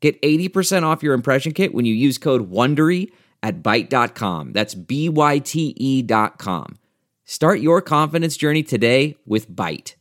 Get 80% off your impression kit when you use code WONDERY at Byte.com. That's B-Y-T-E dot com. Start your confidence journey today with Byte.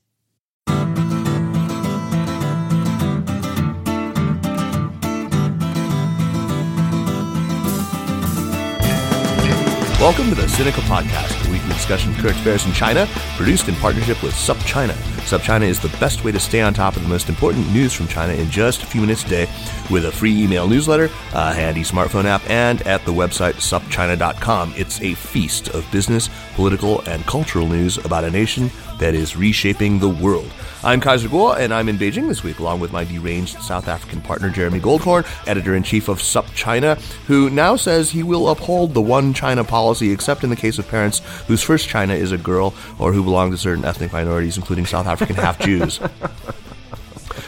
Welcome to the Sinica Podcast, weekly discussion of current affairs in China, produced in partnership with SupChina. SupChina is the best way to stay on top of the most important news from China in just a few minutes a day with a free email newsletter, a handy smartphone app, and at the website supchina.com. It's a feast of business, political, and cultural news about a nation that is reshaping the world. I'm Kaiser Kuo, and I'm in Beijing this week, along with my deranged South African partner, Jeremy Goldkorn, editor in chief of SupChina, who now says he will uphold the one China policy, except in the case of parents whose first China is a girl or who belong to certain ethnic minorities, including South African half Jews.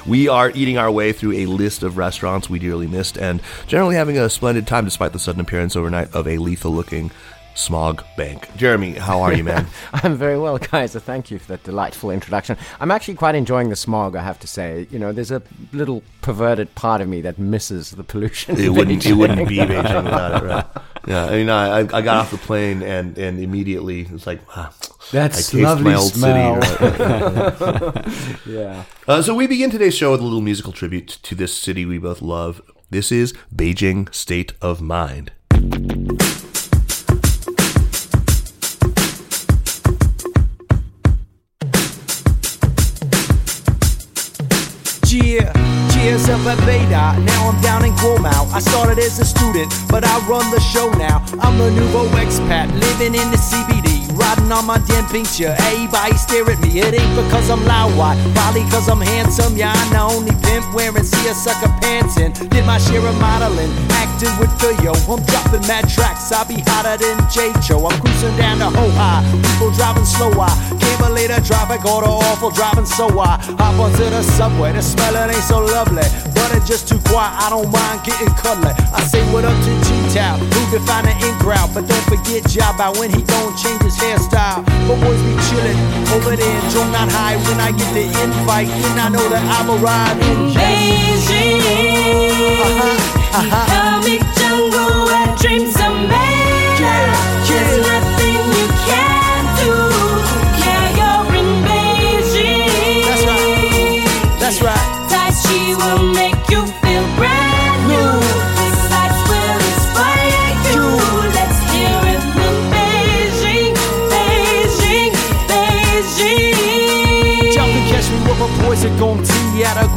We are eating our way through a list of restaurants we dearly missed and generally having a splendid time despite the sudden appearance overnight of a lethal looking Smog Bank. Jeremy, how are you, man? I'm very well, guys. So thank you for that delightful introduction. I'm actually quite enjoying the smog, I have to say. You know, there's a little perverted part of me that misses the pollution. It wouldn't. It wouldn't be Beijing without it, right? Yeah. I mean, I, I got off the plane and and immediately it's like, wow, That's I lovely my old smell. city. yeah. Uh, so we begin today's show with a little musical tribute to this city we both love. This is Beijing State of Mind. At Beta. Now I'm down in Guomao. I started as a student, but I run the show now. I'm the nouveau expat living in the CBD. Riding on my damn chair. Everybody stare at me. It ain't because I'm loud, why? Probably because I'm handsome. Yeah, I'm the only pimp wearing seersucker pants and did my share of modeling, acting with Theo. I'm dropping mad tracks. I be hotter than Jay Chou. I'm cruising down the Ho High. People driving slower. Can't believe the traffic order awful driving so I hop onto the subway. The smell it ain't so lovely, just too quiet. I don't mind getting cuddly. I say what up to G-Town, who can find an in crowd, but don't forget Jabba when he gon' change his hairstyle. But boys be chillin' over there in Zhongnanhai. When I get the invite, then I know that I'm arriving. Beijing, comic jungle where dreams are made. Yeah, There's nothing you can't do. Yeah, you're in Beijing. That's right. That's right. Tai Chi will make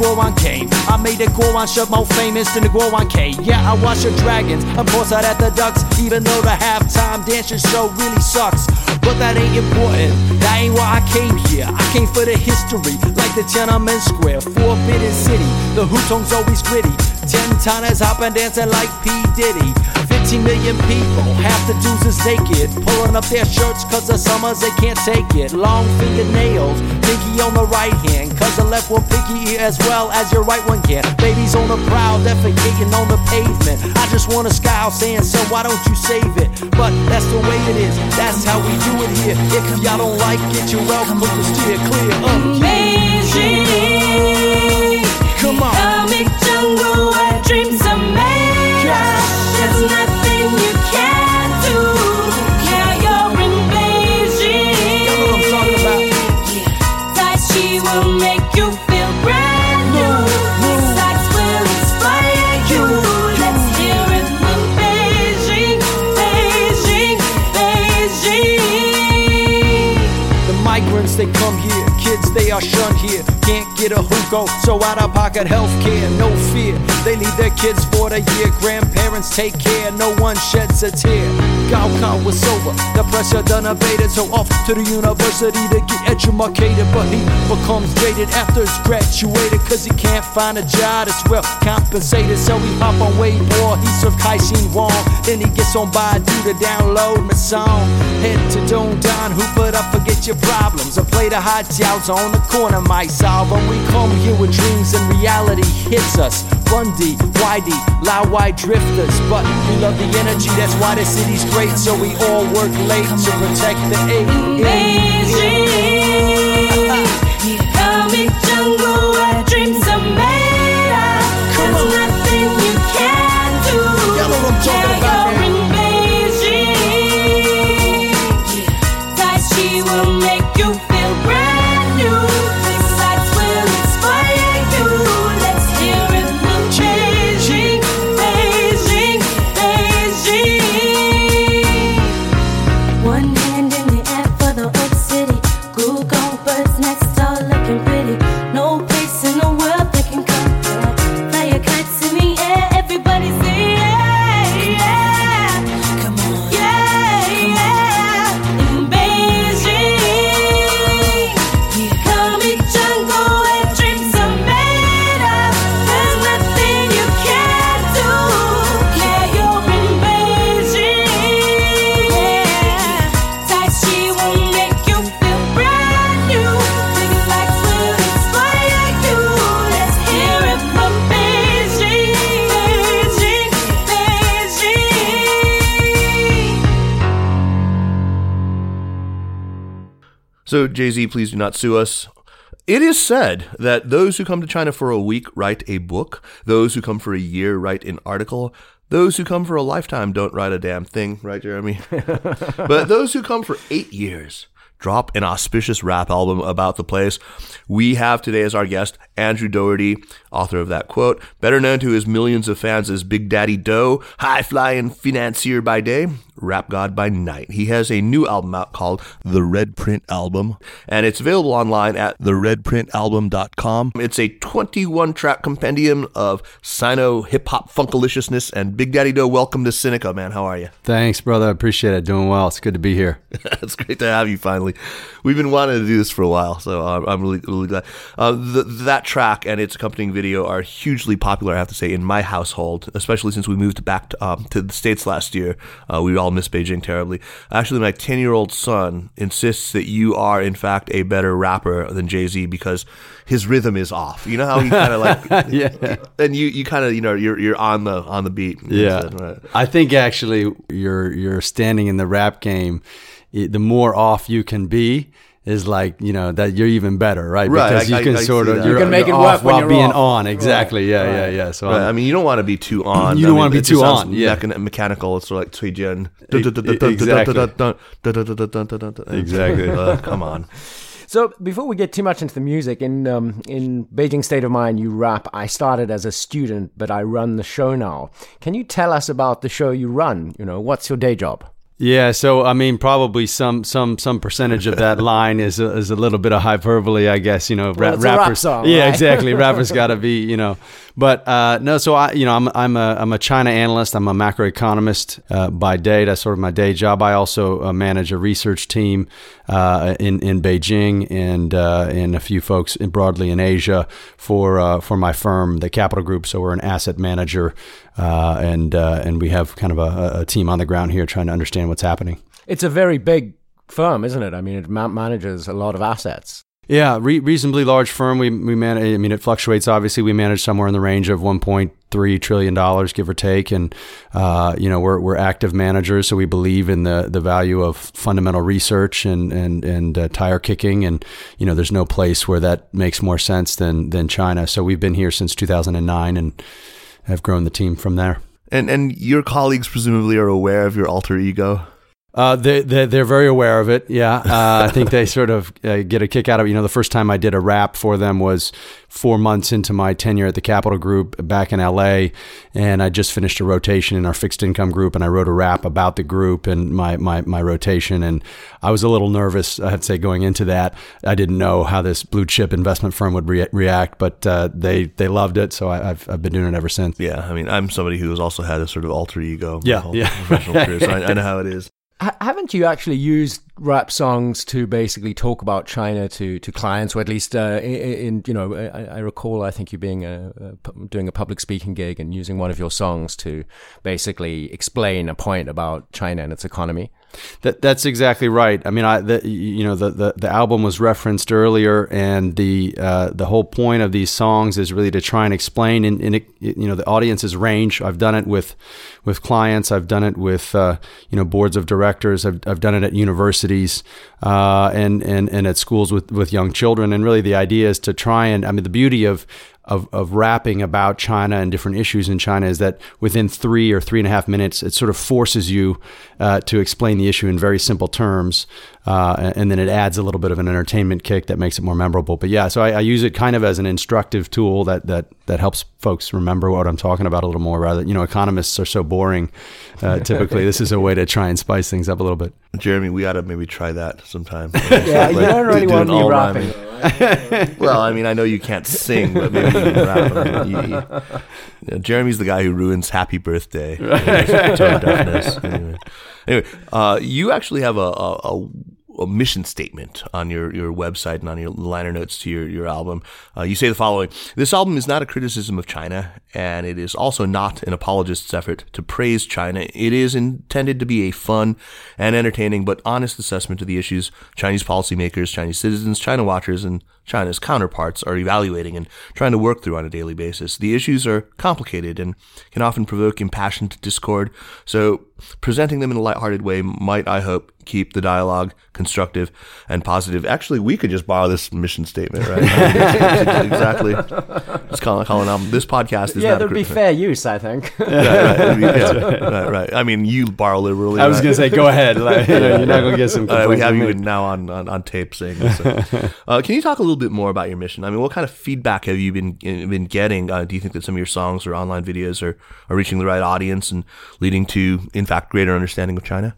I made the Guoan shirt more famous than the Guoan K. Yeah, I watch the Dragons. I'm out at the Ducks, even though the halftime dancing show really sucks. But that ain't important. That ain't why I came here. I came for the history, like the Tiananmen Square, Forbidden City. The Hutong's always gritty. Ten tonners hopping, dancing like P. Diddy. 15 million people, half the dudes is naked. Pulling up their shirts cause the summers they can't take it. Long fingernails, pinky on the right hand. Cause the left one pinky as well as your right one can. Babies on the prowl, defecating on the pavement. I just wanna scowl saying, so why don't you save it? But that's the way it is, that's how we do it here. If y'all don't like it, you're welcome to steer clear of hugo, so out of pocket health care, no fear. They leave their kids for the year. Grandparents take care, no one sheds a tear. Gao Khan was sober, the pressure done abated, so off to the university to get educated. But he becomes jaded after he's graduated, cause he can't find a job that's well compensated. So he hop on Weibo, he serve Kaixin Wang. Then he gets on Baidu to download my song. Head to Don Don, who put up, forget your problems. I play the hot jouts on the corner, my solve. When we come here with dreams and reality hits us. Bundy, Whitey, Lao White drifters. But we love the energy, that's why the city's great. So we all work late to protect the eight. Amazing. Jungle So, Jay Z, please do not sue us. It is said that those who come to China for a week write a book, those who come for a year write an article, those who come for a lifetime don't write a damn thing, right, Jeremy? but those who come for eight years drop an auspicious rap album about the place. We have today as our guest Andrew Dougherty, author of that quote, better known to his millions of fans as Big Daddy Dough, high flying financier by day, rap god by night. He has a new album out called The Red Print Album, and it's available online at theredprintalbum.com. It's a 21 track compendium of Sino hip hop funkaliciousness. And Big Daddy Dough, welcome to Sinica, man. How are you? Thanks, brother. I appreciate it. Doing well. It's good to be here. it's great to have you finally. We've been wanting to do this for a while, so uh, I'm really, really glad. Uh, th- that track and its accompanying video are hugely popular, I have to say, in my household, especially since we moved back to, um, to the States last year. Uh, we all miss Beijing terribly. Actually, my 10 year old son insists that you are, in fact, a better rapper than Jay Z because his rhythm is off. You know how he kind of like, Yeah. and you, you kind of, you know, you're, you're on the, on the beat. Yeah. Uh, right. I think actually you're you're standing in the rap game. The more off you can be is like you know that you're even better, right? Right, Because I- you can I- I sort of you're, You can make it work off when while you're being off. on. Exactly. Yeah, yeah, yeah. So Right. I'm- mean, you don't want to be too on. You don't mean, wanna be too on, yeah. mechan- mechanical. It's like Cui Jian. Exactly. Exactly. Uh, Come on. So before we get too much into the music, in um, in Beijing State of Mind, you rap. I started as a student, but I run the show now. Can you tell us about the show you run? You know, what's your day job? Yeah, so I mean, probably some some some percentage of that line is a, is a little bit of hyperbole, I guess. You know, Well, it's a rap song, Yeah, right? exactly. Rappers got to be, you know. But uh, no, so I, you know, I'm I'm a I'm a China analyst. I'm a macroeconomist uh, by day. That's sort of my day job. I also uh, manage a research team uh, in in Beijing and uh, and a few folks in, broadly in Asia for uh, for my firm, the Capital Group. So we're an asset manager, uh, and uh, and we have kind of a, a team on the ground here trying to understand what's happening. It's a very big firm, isn't it? I mean, it ma- manages a lot of assets. Yeah, re- reasonably large firm. We we manage. I mean, it fluctuates. Obviously, we manage somewhere in the range of 1.3 trillion dollars, give or take. And uh, you know, we're we're active managers, so we believe in the the value of fundamental research and and and uh, tire kicking. And you know, there's no place where that makes more sense than than China. So we've been here since 2009 and have grown the team from there. And and your colleagues presumably are aware of your alter ego. Uh, they, they, they're very aware of it. Yeah. Uh, I think they sort of uh, get a kick out of it. You know, the first time I did a rap for them was four months into my tenure at the Capital Group back in LA. And I just finished a rotation in our fixed income group and I wrote a rap about the group and my, my, my rotation. And I was a little nervous, I'd say, going into that. I didn't know how this blue chip investment firm would re- react, but uh, they, they loved it. So I, have I've been doing it ever since. Yeah. I mean, I'm somebody who has also had a sort of alter ego. my Yeah, yeah. Professional career, so I, I know how it is. Ha- haven't you actually used rap songs to basically talk about China to, to clients, or at least uh, in, in you know I, I recall I think you being a, a doing a public speaking gig and using one of your songs to basically explain a point about China and its economy. That that's exactly right. I mean, I the, you know the, the the album was referenced earlier, and the uh, the whole point of these songs is really to try and explain in, in you know the audience's range. I've done it with with clients. I've done it with uh, you know boards of directors. I've I've done it at universities uh, and and and at schools with with young children. And really, the idea is to try and I mean the beauty of of, of rapping about China and different issues in China is that within three or three and a half minutes, it sort of forces you uh, to explain the issue in very simple terms. Uh, and then it adds a little bit of an entertainment kick that makes it more memorable. But yeah, so I, I use it kind of as an instructive tool that, that, that helps folks remember what I'm talking about a little more rather, you know, economists are so boring. Uh, typically, this is a way to try and spice things up a little bit. Jeremy, we ought to maybe try that sometime. Yeah, you don't really do want to me all rapping. well, I mean, I know you can't sing, but maybe you can rap. I mean, you- you- know, Jeremy's the guy who ruins "Happy Birthday." Deafness. Anyway, anyway uh, you actually have a, a, a a mission statement on your, your website and on your liner notes to your, your album. Uh, you say the following This album is not a criticism of China, and it is also not an apologist's effort to praise China. It is intended to be a fun and entertaining but honest assessment of the issues Chinese policymakers, Chinese citizens, China watchers, and China's counterparts are evaluating and trying to work through on a daily basis. The issues are complicated and can often provoke impassioned discord, so presenting them in a lighthearted way might, I hope, keep the dialogue constructive and positive. Actually, we could just borrow this mission statement, right? exactly. Just call, call an album. This podcast is Yeah, not a that'd be fair use, I think. Right, right, be- yeah, right, right. I mean, you borrow liberally. I was right? going to say, go ahead. Like, you know, you're not going to get some. All right, we have you me. now on, on, on tape saying this. So. uh, can you talk a little bit more about your mission? I mean, what kind of feedback have you been been getting? Uh, do you think that some of your songs or online videos are, are reaching the right audience and leading to, in fact, greater understanding of China?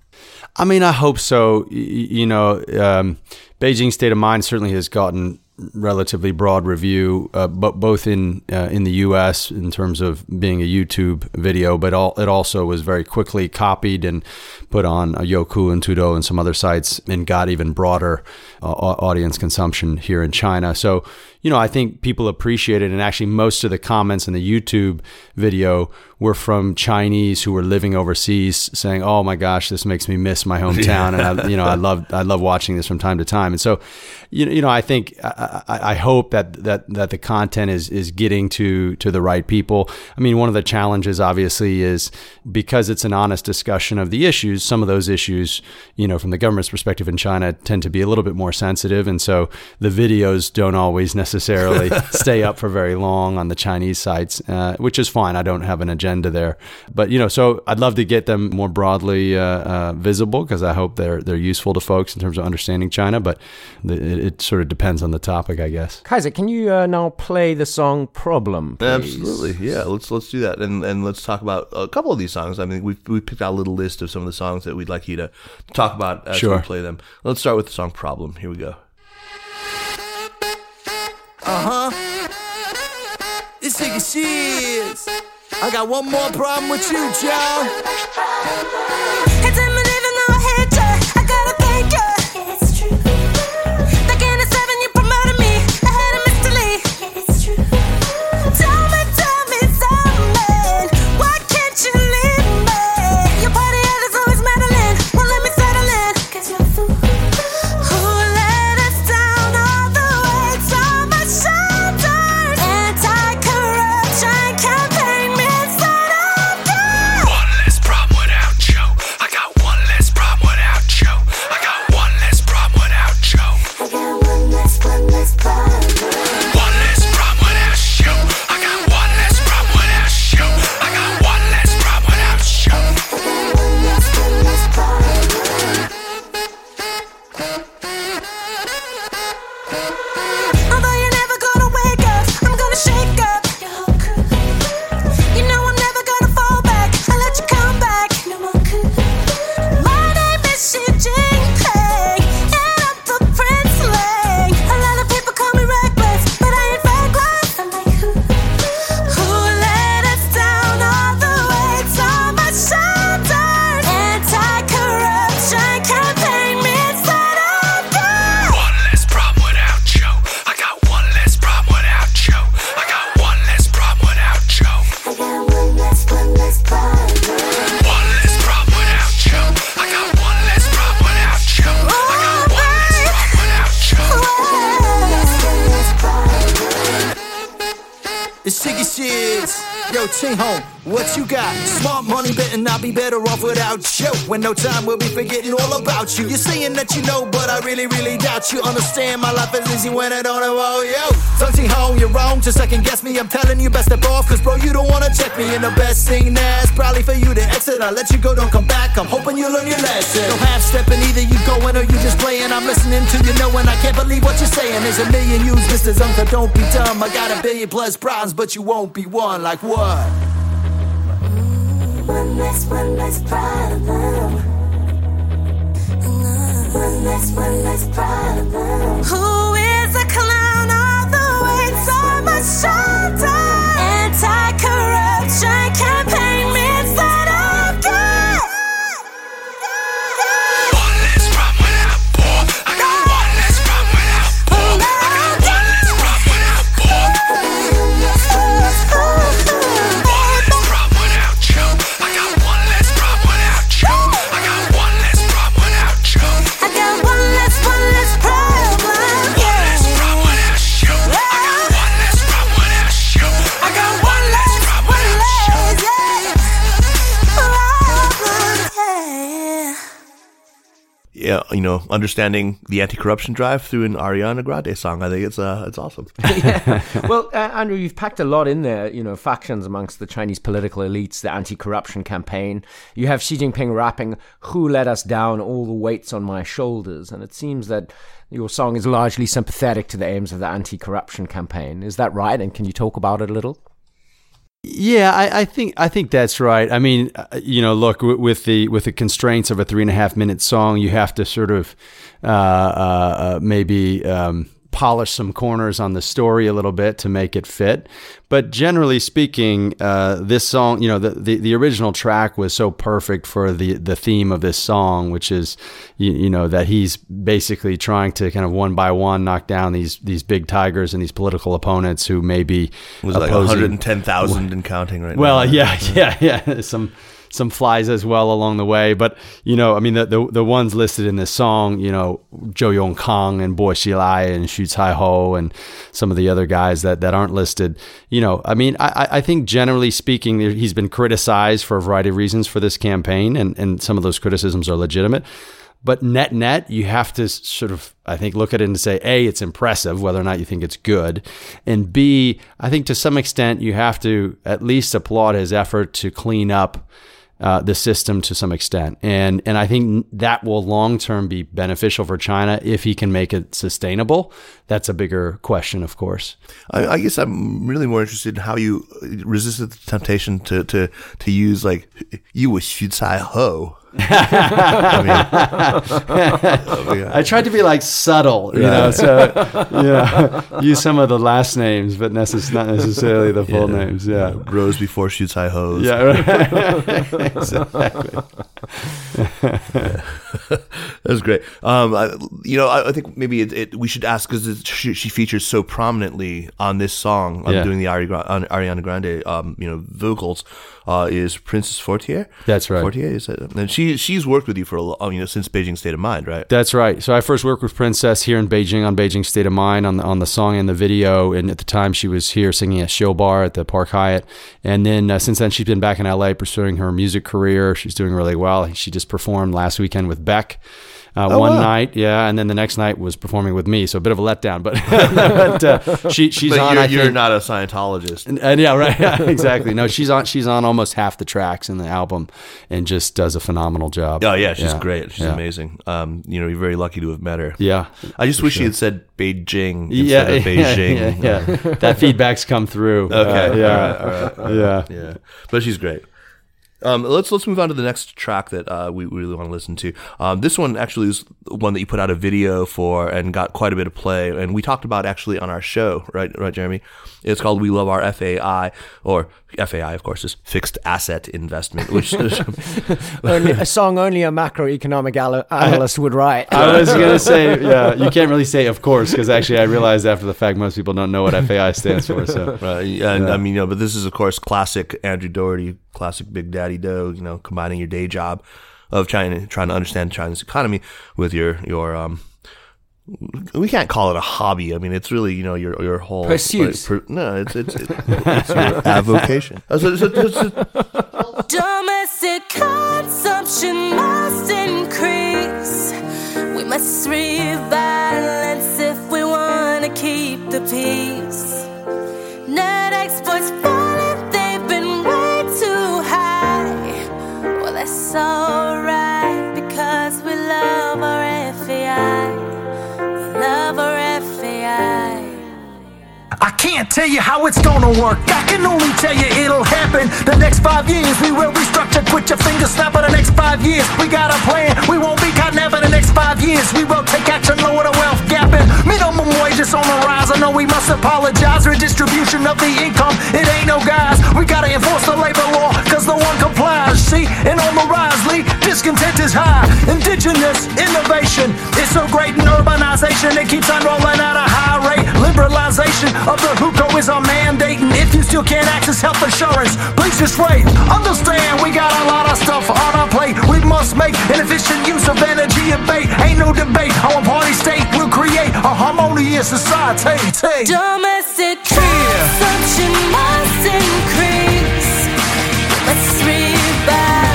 I mean, I hope so. You know, um, Beijing State of Mind certainly has gotten relatively broad review, uh, but both in uh, in the U.S. in terms of being a YouTube video, but all, it also was very quickly copied and put on Youku and Tudou and some other sites, and got even broader uh, audience consumption here in China. So, you know, I think people appreciate it, and actually, most of the comments in the YouTube video were from Chinese who were living overseas, saying, "Oh my gosh, this makes me miss my hometown," and I, you know, I love I love watching this from time to time. And so, you know, you know, I think I, I, I hope that that that the content is is getting to to the right people. I mean, one of the challenges, obviously, is because it's an honest discussion of the issues. Some of those issues, you know, from the government's perspective in China, tend to be a little bit more sensitive, and so the videos don't always necessarily stay up for very long on the Chinese sites, uh, which is fine. I don't have an agenda there, but you know, so I'd love to get them more broadly uh, uh, visible because I hope they're they're useful to folks in terms of understanding China. But the, it, it sort of depends on the topic, I guess. Kaiser, can you uh, now play the song "Problem"? Please? Absolutely, yeah. Let's let's do that, and and let's talk about a couple of these songs. I mean, we we picked out a little list of some of the songs that we'd like you to talk about as Sure. we play them. Let's start with the song "Problem." Here we go. Uh huh. This nigga shiz. I got one more problem with you, Joe. You. When no time we'll be forgetting all about you. You're saying that you know, but I really, really doubt you. Understand my life is easy when I don't know all yo. So Ting Hong, you're wrong. Just second guess me. I'm telling you, best step off, cause bro, you don't wanna check me. And the best thing that's probably for you to exit. I let you go, don't come back. I'm hoping you learn your lesson. No half stepping, either you going or you just playing. I'm listening to you knowing I can't believe what you're saying. There's a million yous, Mr. Zunker, don't be dumb. I got a billion plus problems, but you won't be one. Like what? Less, one less problem. One less, one less problem. Who is a clown? All the weights on my shoulder. Yeah, you know, understanding the anti-corruption drive through an Ariana Grande song. I think it's uh, it's awesome. well, uh, Andrew, you've packed a lot in there. You know, factions amongst the Chinese political elites, the anti-corruption campaign. You have Xi Jinping rapping, "Who let us down? All the weights on my shoulders." And it seems that your song is largely sympathetic to the aims of the anti-corruption campaign. Is that right? And can you talk about it a little? Yeah, I, I think I think that's right. I mean, uh, you know, look w- with the with the constraints of a three and a half minute song, you have to sort of uh, uh, uh, maybe um, polish some corners on the story a little bit to make it fit. But generally speaking, uh, this song, you know, the, the the original track was so perfect for the the theme of this song, which is you, you know that he's basically trying to kind of one by one knock down these these big tigers and these political opponents who may be It was like 110,000 and counting right well, now. Well, yeah, yeah, yeah. Some some flies as well along the way, but you know, I mean, the the, the ones listed in this song, you know, Zhou Yong Kang and Bo Xilai and Xu Caihou and some of the other guys that, that aren't listed. You know, I mean, I, I think generally speaking, he's been criticized for a variety of reasons for this campaign, and and some of those criticisms are legitimate. But net net, you have to sort of, I think, look at it and say, A, it's impressive, whether or not you think it's good. And B, I think to some extent, you have to at least applaud his effort to clean up uh, the system to some extent. And, and I think that will long term be beneficial for China if he can make it sustainable. That's a bigger question, of course. I, I guess I'm really more interested in how you resisted the temptation to to to use like you was Xu Caihou. I mean, I tried to be like subtle, you know, so yeah, use some of the last names, but necess- not necessarily the full Yeah. names. Yeah. Rose before Xu Caihou's. Yeah, right. exactly. That's great. Um, I, you know, I, I think maybe it, it, we should ask because she, she features so prominently on this song. I'm Yeah. doing the Ari, Ariana Grande, um, you know, vocals. Uh, is Princess Fortier? That's right. Fortier is it? And she she's worked with you for a lo- you know since Beijing State of Mind, right? That's right. So I first worked with Princess here in Beijing on Beijing State of Mind on the on the song and the video, and at the time she was here singing at Show Bar at the Park Hyatt, and then uh, since then she's been back in LA pursuing her music career. She's doing really well. She just performed last weekend with Beck. Uh, Oh, one wow. night, yeah, and then the next night was performing with me, so a bit of a letdown. But, but uh, she she's But on. you're, you're not a Scientologist. and, and yeah, right. Yeah, exactly. No, she's on. She's on almost half the tracks in the album, and just does a phenomenal job. Oh yeah, she's great. She's yeah. amazing. Um, you know, you're very lucky to have met her. Yeah. I just wish she had said Beijing instead Yeah, of Beijing. yeah, yeah. that feedback's come through. Okay. Uh, yeah, All right, all right, all right. yeah. yeah, but she's great. Um, let's let's move on to the next track that uh, we really want to listen to. Um, this one actually is one that you put out a video for and got quite a bit of play, and we talked about actually on our show, right? Right, Jeremy. It's called "We Love Our FAI," or FAI, of course, is fixed asset investment, which is only, a song only a macroeconomic al- analyst would write. I was gonna say, yeah, you can't really say, of course, because actually I realized after the fact most people don't know what FAI stands for. So Right, and I mean, you know, but this is of course classic Andrew Dougherty, classic Big Daddy Dough. You know, combining your day job of China, trying to understand China's economy with your your um we can't call it a hobby. I mean, it's really you know your your whole Pursuit. like, per- no, it's it's, it's, it's your avocation. Uh, so- so- so- so- Domestic consumption must increase. We must rebalance if we want to keep the peace. Net exports alright because we love our FAI. We love our FAI. I can't tell you how it's gonna work. I can only tell you it'll happen. The next five years we will restructure. Quit your finger snap for the next five years. We got a plan. We won't be caught for the next five years. We will take action, lower the wealth gap. And minimum wage is on the rise. I know we must apologize. Redistribution of the income, it ain't no guys. We gotta enforce the labor law, cause no one complies. And Lee, discontent is high. Indigenous innovation is so great in urbanization. It keeps on rolling at a high rate. Liberalization of the hukou is our mandate. And if you still can't access health insurance, please just wait. Understand, we got a lot of stuff on our plate. We must make an efficient use of energy and bait. Ain't no debate. Our party state will create a harmonious society. Domestic consumption must increase. Let's rebalance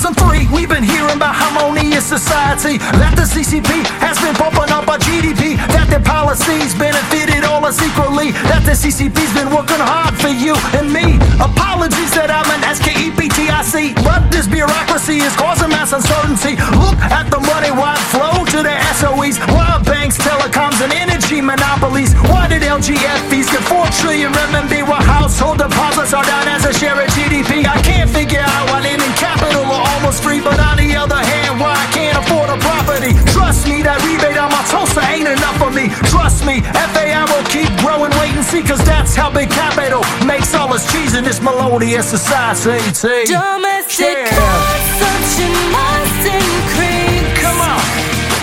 2003, we've been hearing about harmonious society. That the CCP has been bumping up our GDP. That their policies benefited all us equally. That the CCP's been working hard for you and me. Apologies that I'm an SKEPTIC, but this bureaucracy is causing mass uncertainty. Look at the money wide flow to the SOEs. Why banks, telecoms, and energy monopolies? Why did LGF fees get 4 trillion renminbi while household deposits are down as a share of GDP? I can't figure out why living capital are almost free, but on the other hand, why I can't afford a property? Trust me, that rebate on my toaster ain't enough for me. Trust me, FAI will keep growing, wait and see, cause that's how big capital makes all its cheese in this melodious society. Domestic Yeah. consumption must increase. Come on.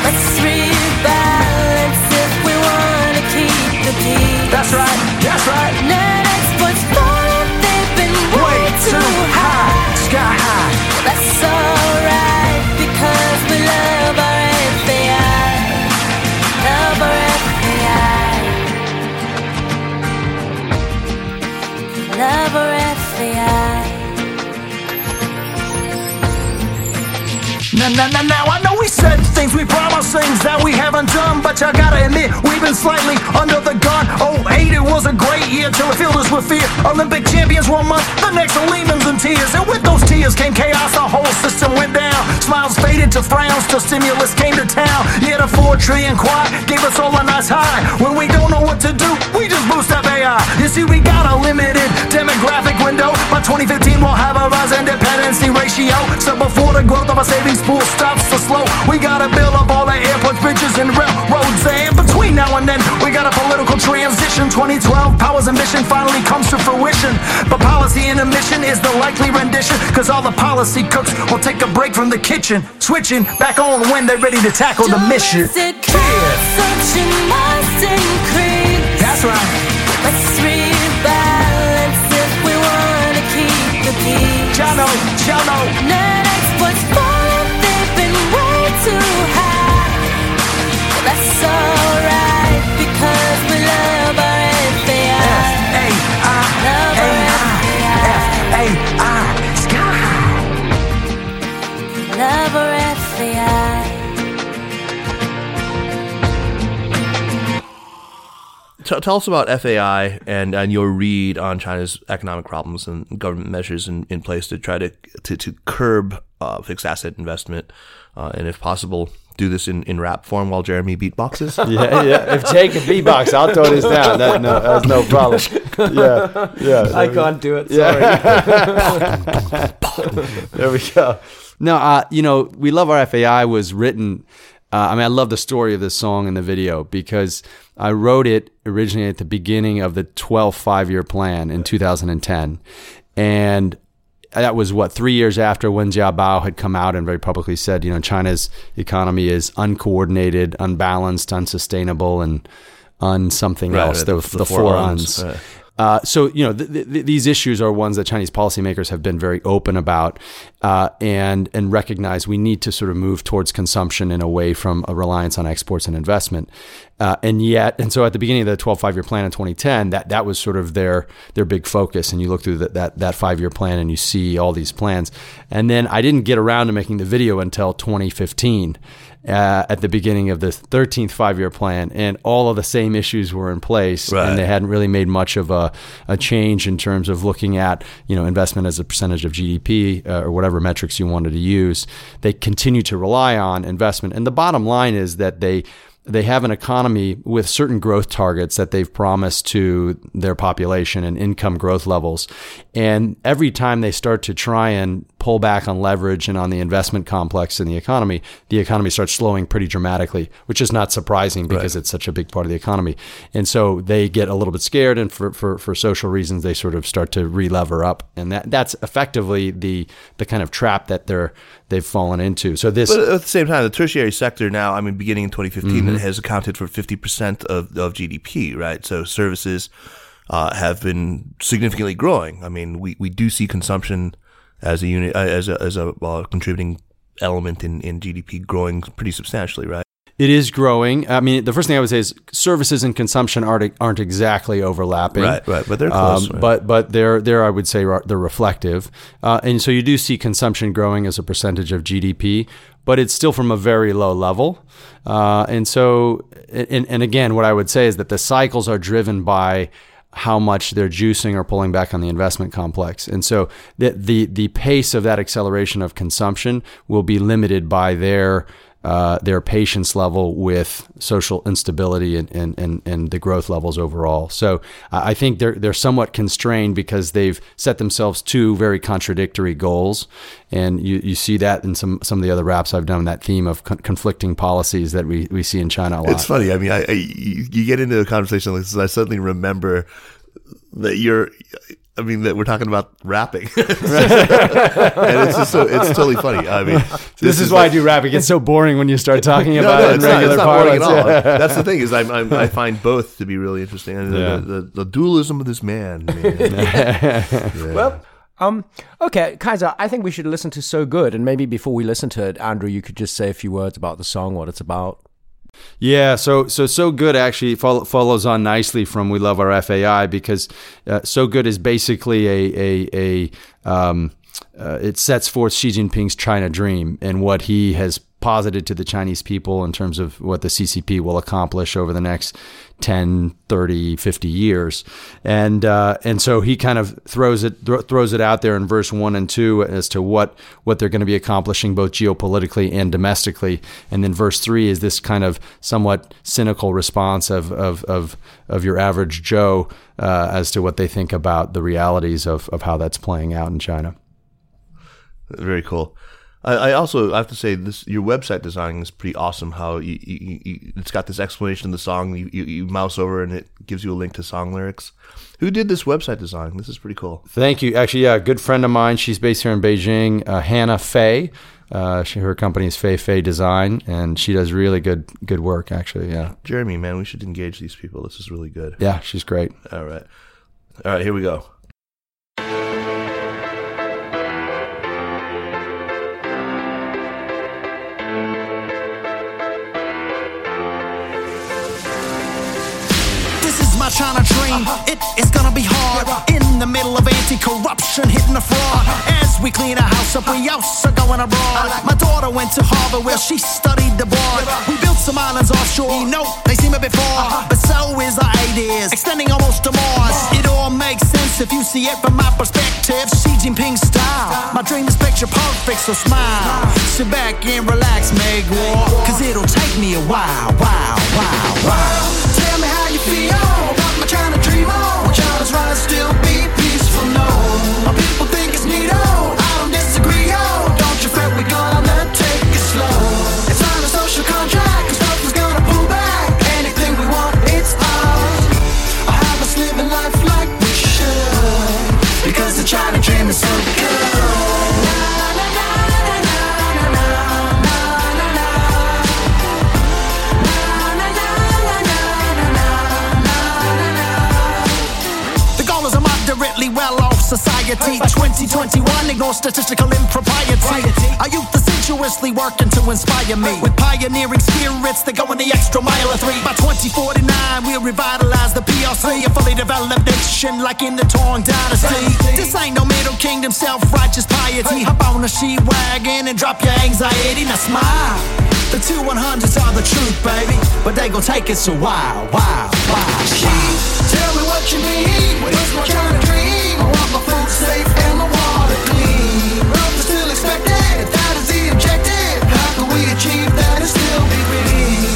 Let's rebalance if we want to keep the peace. That's right. Now, now, I know said things, we promised things that we haven't done, but y'all gotta admit, we've been slightly under the gun. Oh, 08, it was a great year till it filled us with fear. Olympic champions one month, the next are Lehman's and tears. And with those tears came chaos, the whole system went down. Smiles faded to frowns till stimulus came to town. Yeah, the 4 trillion quad gave us all a nice high. When we don't know what to do, we just boost up AI. You see, we got a limited demographic window. By 2015, we'll have a rise in dependency ratio. So before the growth of our savings pool stops to slow, we gotta build up all the airports, bridges, and railroads. And between now and then, we got a political transition. 2012, Power's ambition finally comes to fruition. But policy and emission is the likely rendition. Cause all the policy cooks will take a break from the kitchen, switching back on when they're ready to tackle the mission. Yeah, consumption must increase. that's right. Let's rebalance if we want to keep the peace. Y'all know. Net exports tell us about FAI and, and your read on China's economic problems and government measures in, in place to try to to, to curb uh, fixed asset investment, uh, and if possible, do this in, in rap form while Jeremy beatboxes. yeah, yeah. If Jake can beatbox, I'll throw this down. That, no, that's no problem. Yeah, yeah. I can't do it. Sorry. There we go. No, uh, you know, we love our FAI was written Uh, I mean, I love the story of this song and the video because I wrote it originally at the beginning of the 12 five year plan in 2010. And that was what three years after Wen Jiabao had come out and very publicly said, you know, China's economy is uncoordinated, unbalanced, unsustainable, and un something Right, else. The, the the, four four uns, uns. right. Uh, so you know th- th- these issues are ones that Chinese policymakers have been very open about, uh, and and recognize we need to sort of move towards consumption and away from a reliance on exports and investment. Uh, and yet, and so at the beginning of the 12 five year plan in 2010, that that was sort of their their big focus. And you look through that that, that five year plan and you see all these plans. And then I didn't get around to making the video until 2015 uh, at the beginning of the 13th five year plan, and all of the same issues were in place, Right. and they hadn't really made much of a, a change in terms of looking at you know investment as a percentage of GDP uh, or whatever metrics you wanted to use. They continue to rely on investment, and the bottom line is that they they have an economy with certain growth targets that they've promised to their population and income growth levels. And every time they start to try and pull back on leverage and on the investment complex in the economy, the economy starts slowing pretty dramatically, which is not surprising because it's such a big part of the economy. And so they get a little bit scared and for, for, for social reasons they sort of start to re-lever up. And that that's effectively the the kind of trap that they're they've fallen into. So this But at the same time, the tertiary sector now, I mean, beginning in 2015, Mm-hmm. it has accounted for 50% of, of GDP, right? So services uh, have been significantly growing. I mean, we, we do see consumption as a unit, uh, as a, as a uh, contributing element in, in GDP growing pretty substantially, right? It is growing. I mean, the first thing I would say is services and consumption aren't aren't exactly overlapping. Right, right, but they're close, right. But but they're they're I would say they're reflective, uh, and so you do see consumption growing as a percentage of GDP, but it's still from a very low level. Uh, and so, and, and again, what I would say is that the cycles are driven by how much they're juicing or pulling back on the investment complex. And so the the the pace of that acceleration of consumption will be limited by their uh, their patience level with social instability and, and, and, and the growth levels overall. So I think they're they're somewhat constrained because they've set themselves two very contradictory goals, and you, you see that in some some of the other raps I've done. That theme of con- conflicting policies that we, we see in China a lot. It's funny. I mean, I, I you get into a conversation like this, and I suddenly remember that you're. I mean, that we're talking about rapping, and it's just so it's totally funny. I mean, this, is why I do rap. It gets so boring when you start talking No, about no, it in it's not, regular it's not boring at parlance. all. That's the thing is, I'm, I'm, I find both to be really interesting. And the- Yeah. the, the, dualism of this man. man. Well, um, okay, Kaiser, I think we should listen to So Good. And maybe before we listen to it, Andrew, you could just say a few words about the song, what it's about. Yeah, so so so good actually follow, follows on nicely from we love our FAI because uh, so good is basically a a a um, uh, it sets forth Xi Jinping's China dream and what he has posited to the Chinese people in terms of what the CCP will accomplish over the next 10, 30, 50 years. And uh, and so he kind of throws it thro- throws it out there in verse 1 and 2 as to what what they're going to be accomplishing both geopolitically and domestically. And then verse 3 is this kind of somewhat cynical response of of of, of your average Joe uh, as to what they think about the realities of of how that's playing out in China. Very cool. I, I also have to say this: your website design is pretty awesome. How you, you, you, it's got this explanation of the song. You, you, you mouse over and it gives you a link to song lyrics. Who did this website design? This is pretty cool. Thank you. Actually, yeah, a good friend of mine. She's based here in Beijing. Uh, Hannah Fei. Uh, she, her company is Fei Fei Design, and she does really good good work. Actually, yeah, Jeremy, man, we should engage these people. This is really good. yeah, she's great. All right, all right, here we go. My China dream. It is gonna be hard. In the middle of anti-corruption, hitting the fraud. As we clean our house up, we also going abroad. My daughter went to Harvard where she studied the board. We built some islands offshore. You know, they seen it before. But so is our ideas, extending almost to Mars. It all makes sense if you see it from my perspective. Xi Jinping style. My dream is picture perfect, so smile. Sit back and relax, make war. Cause it'll take me a while, wow, wow, wow. Tell me how you feel still society. 2021, ignore statistical impropriety. Our youth assiduously working to inspire me. With pioneering spirits, they go in the extra mile of three. By 2049, we'll revitalize the PRC. A fully developed nation like in the Tang Dynasty. This ain't no Middle Kingdom self-righteous piety. Hop on a she wagon and drop your anxiety. Now smile. The two 100s are the truth, baby. But they gon' take us a while, while, while. Xi, tell me what you need. What is my kind of dream? My food safe and my water clean. Love is still expected. That is the objective, how can we achieve that and still be?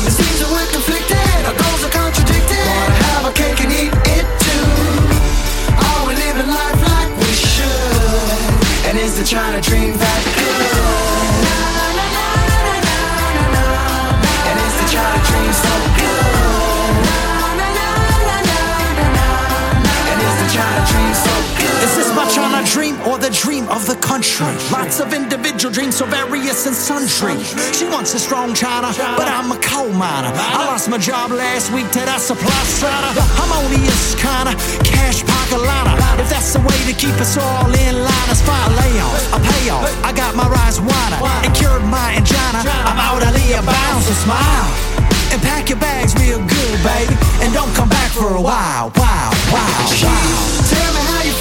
It seems that we're conflicted. Our goals are contradicted. Wanna have a cake and eat it too. Are we living life like we should? And is the China dream that good? Dream or the dream of the country? Lots of individual dreams, so various and sundry. Xi wants a strong China, but I'm a coal miner. I lost my job last week to that supply side. Harmonious kinda cash pocket liner. If that's the way to keep us all in line, it's fine. Layoff, a payoff. I got my rise wider and cured my angina. I'm out of the bounds, so smile. And pack your bags real good, baby. And don't come back for a while. Wow, wow, wow. Tell me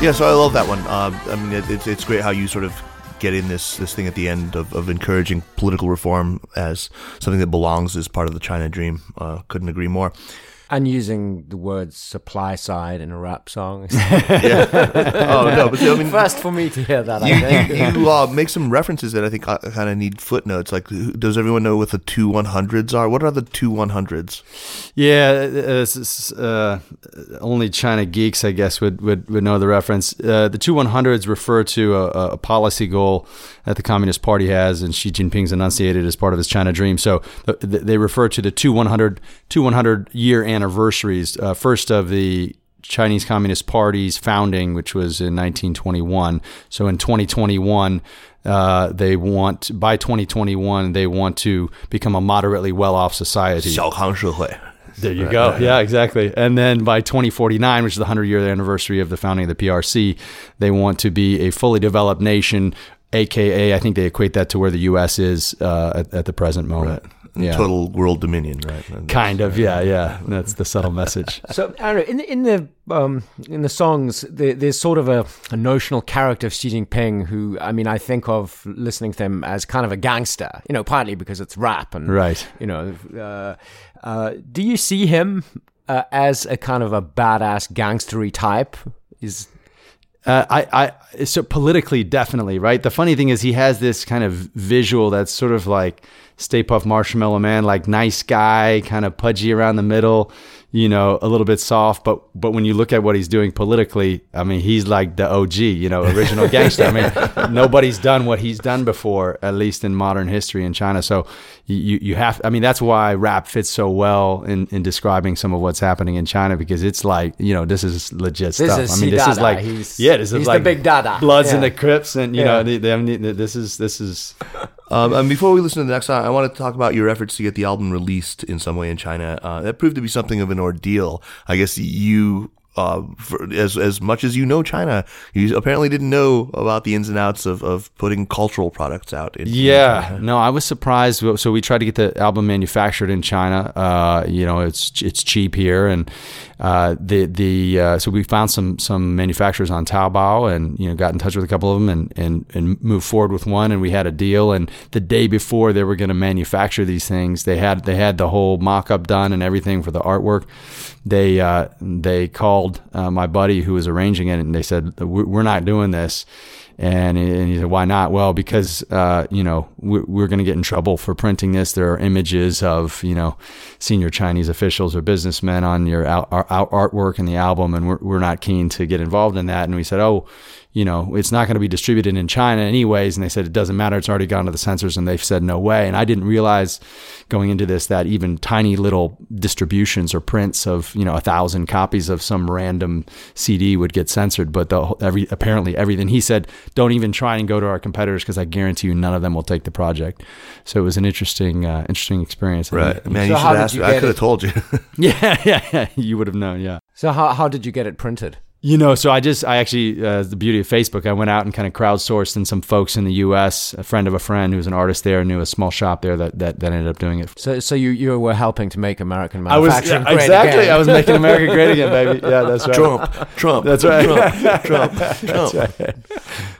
Yeah, so I love that one. Uh, I mean, it, it's it's great how you sort of get in this this thing at the end of, of encouraging political reform as something that belongs as part of the China dream. Uh, couldn't agree more. And using the words supply side in a rap song. Oh no, but I mean, First for me to hear that, I you, think. you, you uh, make some references that I think I kind of need footnotes. Like, does everyone know what the two one hundreds are? What are the two one hundreds? Yeah, uh, s- s- uh, only China geeks, I guess, would, would, would know the reference. Uh, the two 100s refer to a, a policy goal that the Communist Party has, and Xi Jinping's enunciated as part of his China Dream. So th- th- they refer to the two 100, two 100 year anniversaries. Uh, first of the Chinese Communist Party's founding, which was in 1921. So in 2021, uh, they want by 2021 they want to become a moderately well-off society. 小康社会. There you go. Yeah, exactly. And then by 2049, which is the 100 year anniversary of the founding of the PRC, they want to be a fully developed nation, aka I think they equate that to where the U.S. is uh, at, at the present moment. Yeah. Total world dominion, right? And Kind of, yeah, yeah. That's the subtle message. So I don't know. In the in the um, in the songs, there, there's sort of a, a notional character of Xi Jinping, who I mean, I think of listening to him as kind of a gangster. You know, partly because it's rap and Right. You know, uh, uh, do you see him uh, as a kind of a badass gangstery type? Is Uh, I, I, so politically, definitely, right? The funny thing is, he has this kind of visual that's sort of like Stay Puft Marshmallow Man, like nice guy, kind of pudgy around the middle, you know, a little bit soft. But but when you look at what he's doing politically, I mean, he's like the OG, you know, original gangster. I mean, nobody's done what he's done before, at least in modern history in China. So you you have, I mean, that's why rap fits so well in in describing some of what's happening in China because it's like, you know, this is legit This stuff. is I mean, this is like, He's- yeah, this is he's the like big Dada. Bloods Yeah. and the Crips, and you Yeah. know, they, they, this is this is Um, and before we listen to the next song, I want to talk about your efforts to get the album released in some way in China. Uh, that proved to be something of an ordeal. I guess you, uh, as as much as you know China, you apparently didn't know about the ins and outs of, of putting cultural products out. In, in Yeah, China. no, I was surprised. So we tried to get the album manufactured in China. Uh, you know, it's it's cheap here, and uh, the the uh, so we found some some manufacturers on Taobao and you know got in touch with a couple of them and and and moved forward with one and we had a deal. And the day before they were going to manufacture these things they had they had the whole mock-up done and everything for the artwork. They uh, they called uh, my buddy who was arranging it and they said "We- we're not doing this and, and he said, why not? Well, because, uh, you know, we're, we're going to get in trouble for printing this. There are images of, you know, senior Chinese officials or businessmen on your out, our, our artwork in the album, and we're, we're not keen to get involved in that. And we said, oh, you know, it's not going to be distributed in China anyways. And they said, it doesn't matter. It's already gone to the censors. And they've said, no way. And I didn't realize going into this that even tiny little distributions or prints of, you know, a thousand copies of some random CD would get censored. But the, every, apparently everything he said, don't even try and go to our competitors because I guarantee you none of them will take the project. So it was an interesting, uh, interesting experience. Right, man. So you should did ask you me. I could have told you. Yeah, yeah, yeah. You would have known. Yeah. So how how did you get it printed? You know, so I just, I actually, uh, the beauty of Facebook, I went out and kind of crowdsourced in some folks in the U.S. A friend of a friend who's an artist there knew a small shop there that that, that ended up doing it. So so you you were helping to make American I was manufacturing yeah, great exactly. again. I was making America great again, baby. Yeah, that's right. Trump, Trump. That's right. Trump, Trump, Trump.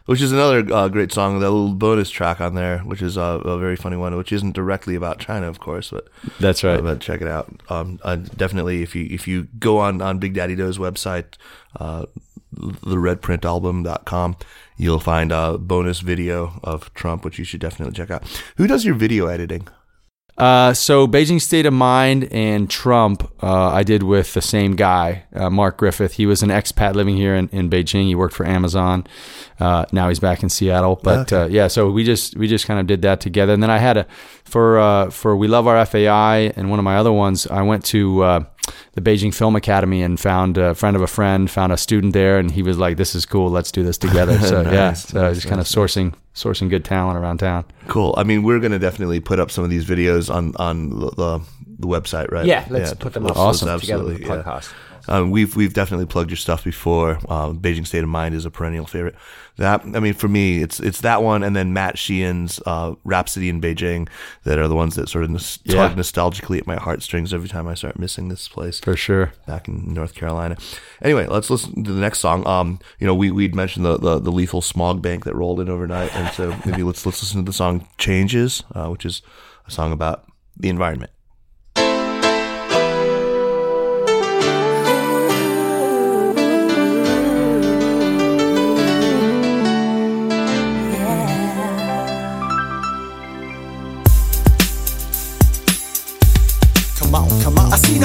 Which is another uh, great song. That little bonus track on there, which is uh, a very funny one, which isn't directly about China, of course, but That's right. uh, but check it out. Um, uh, definitely, if you if you go on on Big Daddy Dough's website, uh, theredprintalbum.com, you'll find a bonus video of Trump, which you should definitely check out. Who does your video editing? Uh, so Beijing State of Mind and Trump, uh, I did with the same guy, uh, Mark Griffith. He was an expat living here in, in Beijing. He worked for Amazon. Uh, now he's back in Seattle. But uh, yeah, so we just we just kind of did that together. And then I had a for uh, for We Love Our FAI and one of my other ones. I went to uh, the Beijing Film Academy and found a friend of a friend, found a student there, and he was like, "This is cool. Let's do this together." So yeah, Nice, so I was just kind of sourcing sourcing good talent around town. Cool. I mean, we're going to definitely put up some of these videos on on the the, the website, right? Yeah, let's put them up Awesome. let's together with the yeah. Um, we've we've definitely plugged your stuff before. Um, Beijing State of Mind is a perennial favorite. That I mean, for me, it's it's that one, and then Matt Sheehan's uh, Rhapsody in Beijing that are the ones that sort of nos- Yeah. tug nostalgically at my heartstrings every time I start missing this place For sure. back in North Carolina. Anyway, let's listen to the next song. Um, you know, we we'd mentioned the, the, the lethal smog bank that rolled in overnight, and so maybe let's let's listen to the song "Changes," uh, which is a song about the environment.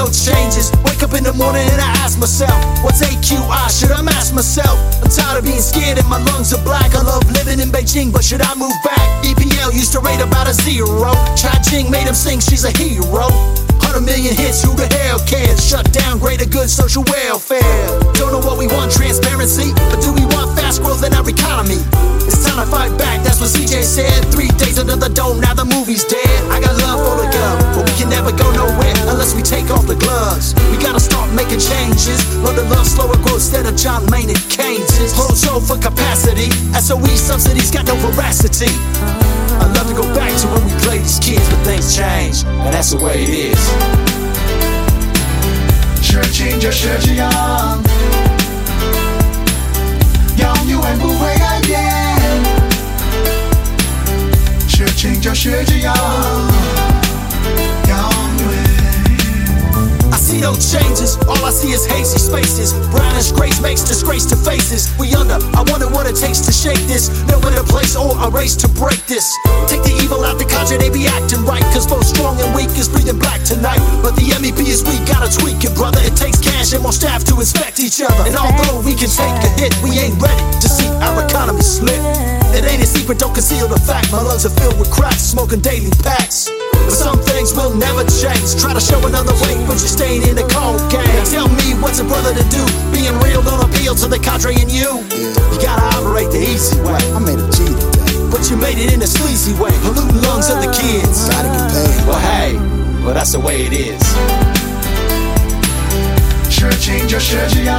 No changes. Wake up in the morning and I ask myself, what's AQI? Should I mask myself? I'm tired of being scared and my lungs are black. I love living in Beijing, but should I move back? EPL used to rate about a zero. Chai Jing made him sing she's a hero. Hundred million hits, who the hell cares? Shut down greater good social welfare. Don't know what we want, transparency, but do we want fast growth in our economy? It's time to fight back, that's what CJ said. Three days under the dome, now the movie's dead. I got love for the gun, but we can never go nowhere unless we take off the gloves. We gotta start making changes. Learn to love slower growth instead of John Maynard Keynes. Whole soul for capacity. SOE subsidies got no veracity. I love to go back to when we played as kids, but things change, and that's the way it is. 事 no changes, all I see is hazy spaces. Brownish grace makes disgrace to faces. We under, I wonder what it takes to shake this. No better place or a race to break this. Take the evil out the culture, they be acting right. Cause both strong and weak is breathing black tonight. But the MEP is weak, gotta tweak it, brother. It takes cash and more staff to inspect each other. And although we can take a hit, we ain't ready to see our economy slip. It ain't a secret, don't conceal the fact. My lungs are filled with cracks, smoking daily packs. But some things will never change. Try to show another way, but you're staying in the cold game. Tell me what's a brother to do. Being real don't appeal to the cadre in you. You gotta operate the easy way. I made a G today. But you made it in a sleazy way. Polluting lungs of the kids. Gotta get paid. Well, hey, well, that's the way it is. 事情就是这样，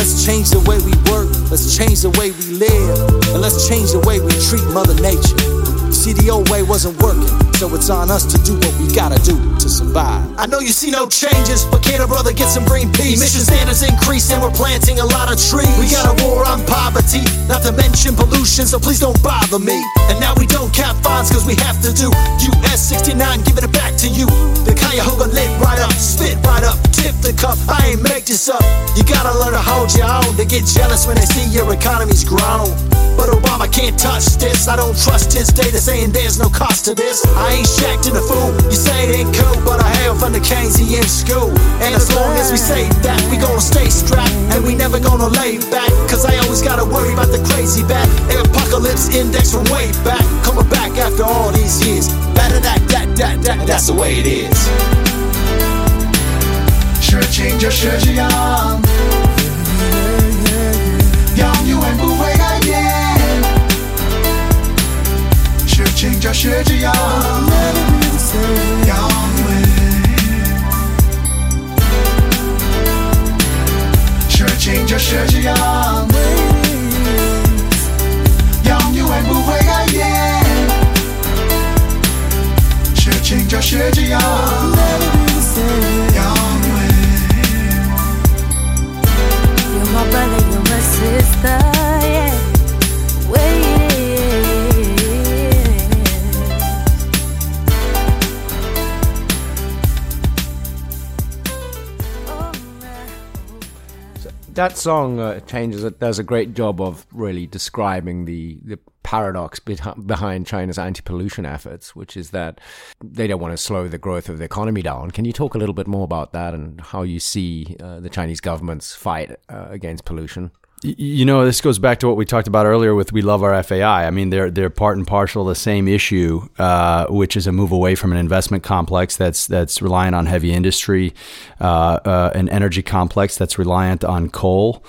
Let's change the way we work, let's change the way we live, and let's change the way we treat Mother Nature. See, the old way wasn't working, so it's on us to do what we gotta do to survive. I know you see no changes, but can a brother get some green peace? Emission standards increase, and we're planting a lot of trees. We got a war on poverty, not to mention pollution, so please don't bother me. And now we don't cap fines, cause we have to do US 69, giving it back to you. The Cuyahoga lit right up, spit right up, tip the cup. I ain't make this up. You gotta learn to hold your own. They get jealous when they see your economy's grown. But Obama can't touch this. I don't trust his data saying there's no cost to this. I ain't shacking a fool. You say it ain't cool, but I from the Keynesian school. And as long as we say that, we gonna stay strapped. And we never gonna lay back. Cause I always gotta worry about the crazy bat. Apocalypse index from way back. Coming back after all these years. That, that, that, that. That's the way it is. 事情就是这样，永远不会改变。事情就是这样，永远。事情就是这样，永远不会改变。事情就是这样，That song uh, changes. It does a great job of really describing the the paradox beh- behind China's anti-pollution efforts, which is that they don't want to slow the growth of the economy down. Can you talk a little bit more about that and how you see uh, the Chinese government's fight uh, against pollution? You know, this goes back to what we talked about earlier with "We Love Our FAI." I mean, they're they're part and parcel the same issue, uh, which is a move away from an investment complex that's that's reliant on heavy industry, uh, uh, an energy complex that's reliant on coal.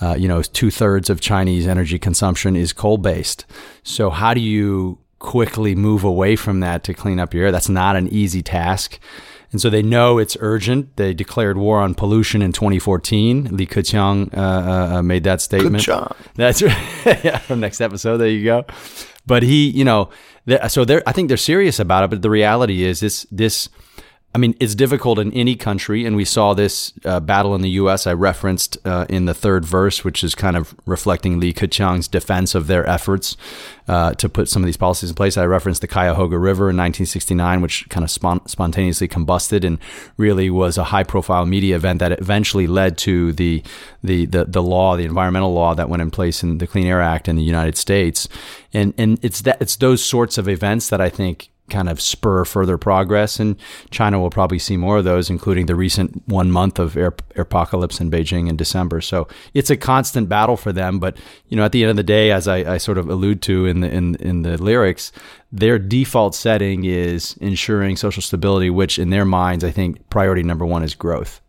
Uh, you know, two thirds of Chinese energy consumption is coal based. So, how do you quickly move away from that to clean up your air? That's not an easy task. And so they know it's urgent. They declared war on pollution in 2014. Li Keqiang uh, uh, uh, made that statement. Keqiang. That's right. yeah, from next episode. There you go. But he, you know, th- so they're. I think they're serious about it. But the reality is this. This. I mean, it's difficult in any country, and we saw this uh, battle in the U.S. I referenced uh, in the third verse, which is kind of reflecting Li Keqiang's defense of their efforts uh, to put some of these policies in place. I referenced the Cuyahoga River in 1969, which kind of spon- spontaneously combusted and really was a high-profile media event that eventually led to the, the the the law, the environmental law that went in place in the Clean Air Act in the United States. And and it's that it's those sorts of events that I think kind of spur further progress. And China will probably see more of those, including the recent one month of air, apocalypse in Beijing in December. So it's a constant battle for them. But you know, at the end of the day, as I, I sort of allude to in the in in the lyrics, their default setting is ensuring social stability, which in their minds, I think priority number one is growth.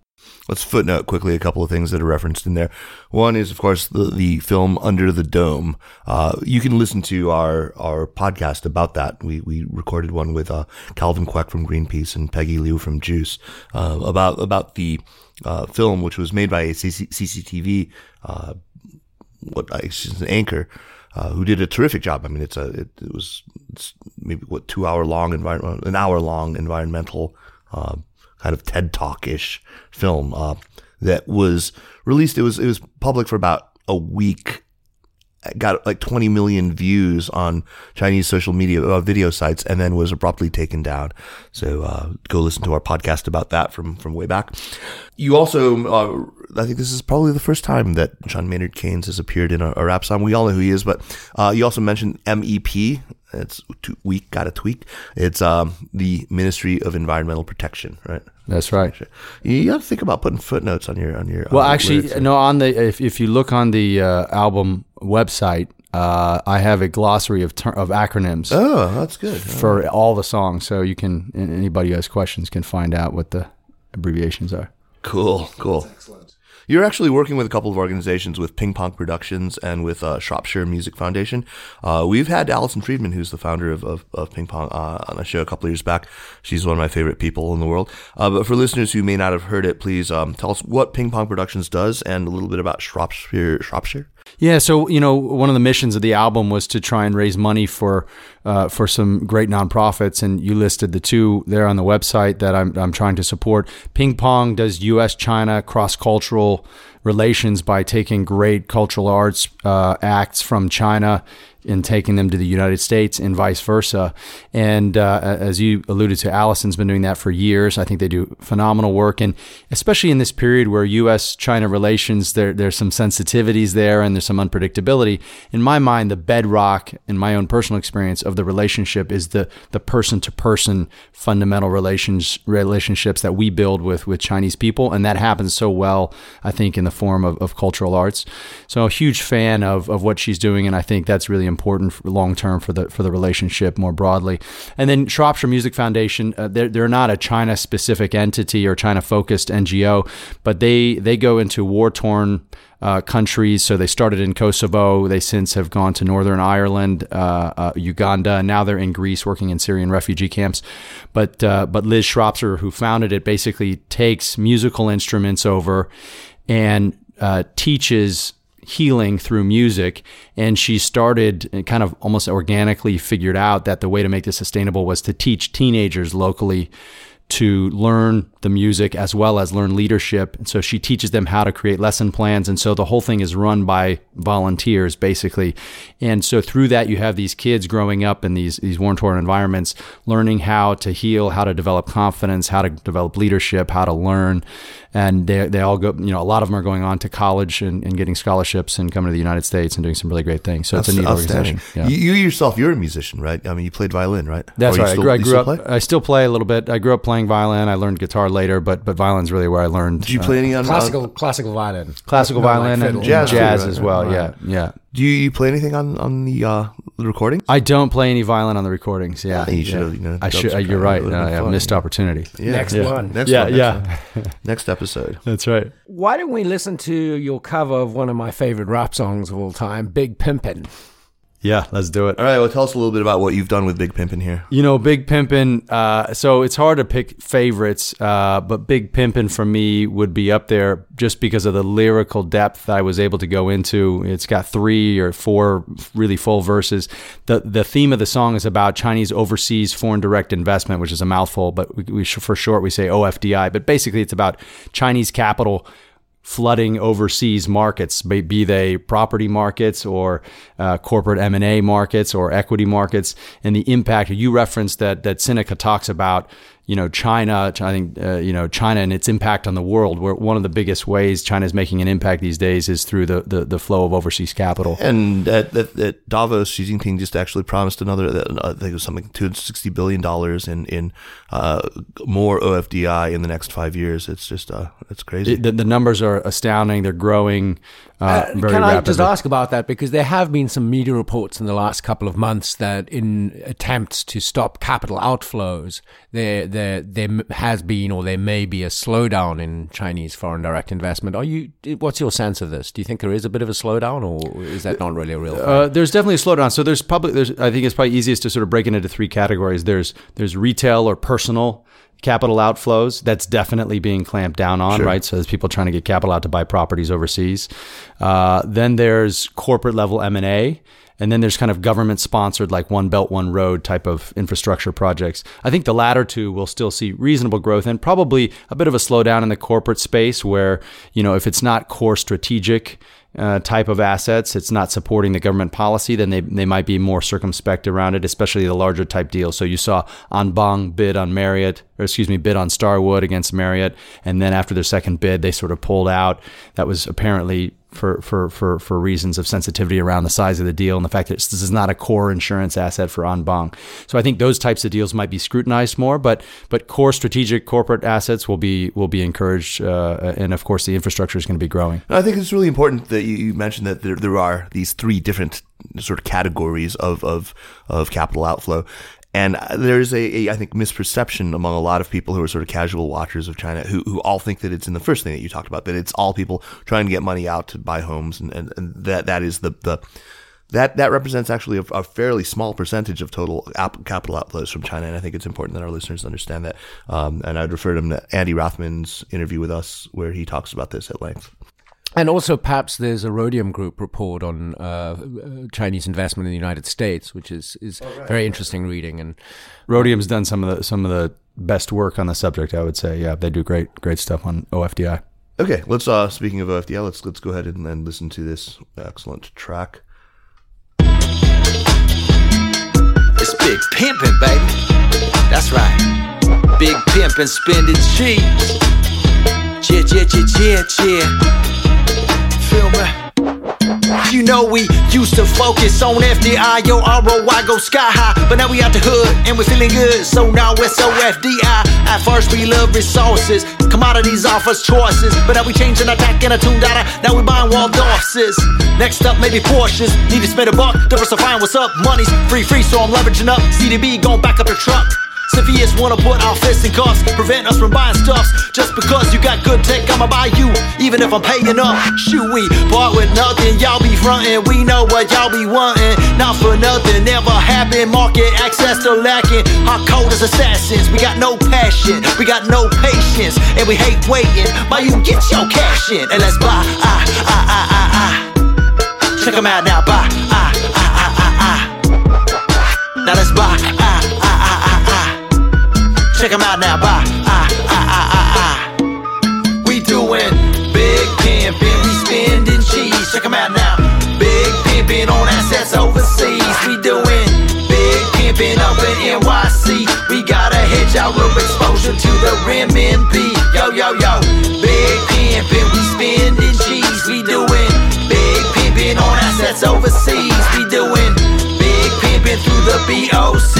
Let's footnote quickly a couple of things that are referenced in there. One is, of course, the, the film Under the Dome. Uh, you can listen to our, our podcast about that. We, we recorded one with, uh, Calvin Quek from Greenpeace and Peggy Liu from JUCCCE, uh, about, about the, uh, film, which was made by a CC- CCTV, uh, what I an anchor uh, who did a terrific job. I mean, it's a it, it was maybe what two hour long environment, an hour long environmental uh, kind of TED talk ish film uh, that was released. It was it was public for about a week. Got like 20 million views on Chinese social media uh, video sites, and then was abruptly taken down. So uh, go listen to our podcast about that from from way back. You also, uh, I think this is probably the first time that John Maynard Keynes has appeared in a, a rap song. We all know who he is, but uh, you also mentioned MEP. It's too weak, got a tweak. It's um, the Ministry of Environmental Protection, right? That's right. You got to think about putting footnotes on your on your. Well, on actually, no. On the if, if you look on the uh, album website, uh, I have a glossary of ter- of acronyms oh, that's good. for all the songs, so you can anybody who has questions can find out what the abbreviations are. Cool, cool. You're actually working with a couple of organizations with Ping Pong Productions and with uh, Shropshire Music Foundation. Uh, we've had Allison Friedman, who's the founder of, of, of Ping Pong, uh, on a show a couple of years back. She's one of my favorite people in the world. Uh, but for listeners who may not have heard it, please um, tell us what Ping Pong Productions does and a little bit about Shropshire. Shropshire. Yeah, so you know, one of the missions of the album was to try and raise money for uh, for some great nonprofits, and you listed the two there on the website that I'm I'm trying to support. Ping Pong does U.S. China cross cultural relations by taking great cultural arts uh, acts from China and taking them to the United States and vice versa. And uh, as you alluded to, Allison's been doing that for years. I think they do phenomenal work, and especially in this period where U.S.-China relations, there there's some sensitivities there and there's some unpredictability. In my mind, the bedrock, in my own personal experience, of the relationship is the the person-to-person fundamental relations relationships that we build with with Chinese people, and that happens so well, I think, in the form of, of cultural arts. So, a huge fan of of what she's doing, and I think that's really important long term for the for the relationship more broadly. And then Shropshire Music Foundation, uh, they're they're not a China specific entity or China focused NGO, but they they go into war torn. Uh, countries. So they started in Kosovo. They since have gone to Northern Ireland, uh, uh, Uganda, now they're in Greece working in Syrian refugee camps. But uh, but Liz Shropshire, who founded it, basically takes musical instruments over and uh, teaches healing through music. And she started and kind of almost organically figured out that the way to make this sustainable was to teach teenagers locally to learn the music as well as learn leadership. And so she teaches them how to create lesson plans. And so the whole thing is run by volunteers basically. And so through that, you have these kids growing up in these, these war torn environments, learning how to heal, how to develop confidence, how to develop leadership, how to learn. And they, they all go, you know, a lot of them are going on to college and, and getting scholarships and coming to the United States and doing some really great things. So it's a neat organization. Yeah. You, you yourself, you're a musician, right? I mean, you played violin, right? That's Or right. still- I you grew, up. play? I still play a little bit. I grew up playing violin. I learned guitar later, but but violin's really where I learned Did you play any on Classical classical violin. classical Not like violin fiddle. and Jazz jazz, right? as well. Right. Yeah, yeah. Do you, you play anything on on the uh, recording? I don't play any violin on the recordings. Yeah, Yeah, you should yeah. have, you know, I done should. some uh, you're right. it would've No, been yeah, missed opportunity. Yeah. Next yeah. one. Next Yeah, one. Next yeah. one. Next episode. That's right. Why don't we listen to your cover of one of my favorite rap songs of all time, Big Pimpin'? Yeah, let's do it. All right. Well, tell us a little bit about what you've done with Big Pimpin' here. You know, Big Pimpin'. Uh, so it's hard to pick favorites, uh, but Big Pimpin' for me would be up there just because of the lyrical depth I was able to go into. It's got three or four really full verses. the The theme of the song is about Chinese overseas foreign direct investment, which is a mouthful, but we, we for short we say OFDI. But basically, it's about Chinese capital flooding overseas markets, be, they property markets or uh, corporate M and A markets or equity markets, and the impact. You referenced that that Sinica talks about. You know, China. I think uh, you know China and its impact on the world. Where one of the biggest ways China is making an impact these days is through the the, the flow of overseas capital. And at, at, at Davos, Xi Jinping just actually promised another, uh, I think it was something two hundred sixty billion dollars in in uh, more OFDI in the next five years. It's just uh, it's crazy. It- the, the numbers are astounding. They're growing uh, very Can I just ask about that? Because there have been some media reports in the last couple of months that in attempts to stop capital outflows, there, there, there has been or there may be a slowdown in Chinese foreign direct investment. Are you? What's your sense of this? Do you think there is a bit of a slowdown, or is that not really a real? thing? Uh, there's definitely a slowdown. So there's public. There's I think it's probably easiest to sort of break it into three categories. There's there's retail or personal capital outflows. That's definitely being clamped down on, right? So there's people trying to get capital out to buy properties overseas. Uh, then there's corporate level M and A. And then there's kind of government sponsored, like One Belt, One Road type of infrastructure projects. I think the latter two will still see reasonable growth and probably a bit of a slowdown in the corporate space where, you know, if it's not core strategic, uh, type of assets, it's not supporting the government policy, then they, they might be more circumspect around it, especially the larger type deals. So you saw Anbang bid on Marriott, or excuse me, bid on Starwood against Marriott, and then after their second bid, they sort of pulled out. That was apparently for for for for reasons of sensitivity around the size of the deal and the fact that this is not a core insurance asset for Anbang. So I think those types of deals might be scrutinized more, but but core strategic corporate assets will be will be encouraged, uh, and of course the infrastructure is going to be growing. I think it's really important that you, mentioned that there, there are these three different sort of categories of, of, of capital outflow. And there's a, a, I think, misperception among a lot of people who are sort of casual watchers of China who, who all think that it's in the first thing that you talked about, that it's all people trying to get money out to buy homes. And, and, and that, that is the, the, that, that represents actually a, a fairly small percentage of total app, capital outflows from China. And I think it's important that our listeners understand that. Um, and I'd refer them to Andy Rothman's interview with us where he talks about this at length. And also, perhaps there's a Rhodium Group report on uh, uh, Chinese investment in the United States, which is is very interesting reading. And Rhodium's done some of the some of the best work on the subject. I would say, yeah, they do great great stuff on OFDI. Okay, let's. Uh, speaking of OFDI, let's let's go ahead and then listen to this excellent track. It's big pimpin', baby. That's right. Big pimpin' spending cheese. Yeah, yeah, yeah, yeah, yeah. You know we used to focus on FDI, yo ROI go sky high, but now we out the hood and we're feeling good. So now it's OFDI. At first we love resources, commodities offer us choices, but now we changing our tack and a tune data. Now we buying Waldorfs. Next up maybe Porsches. Need to spend a buck, diversifying what's up. Money's free, free, so I'm leveraging up. CDB going back up the truck. CFIUS wanna put our fists in cuffs, prevent us from buying stuffs. Just because you got good tech, I'ma buy you, even if I'm paying up. Shoot, we part with nothing, y'all be frontin'. We know what y'all be wantin'. Not for nothing, never happen. Market access to lacking. Hot cold as assassins. We got no passion, we got no patience, and we hate waiting. Buy you get your cash in, and let's buy. Ah, ah, ah, ah, ah. Check 'em out now, buy. Ah, ah, ah, ah, ah. Now let's buy. Check 'em out now, bye. Ah, ah, ah, ah, ah. We doing big pimpin', we spending cheese. Check 'em out now. Big pimpin' on assets overseas. We doing big pimpin' up in NYC. We gotta hedge our exposure to the renminbi. Yo, yo, yo. Big pimpin', we spending cheese. We doing big pimpin' on assets overseas. We doing big pimpin' through the BOC.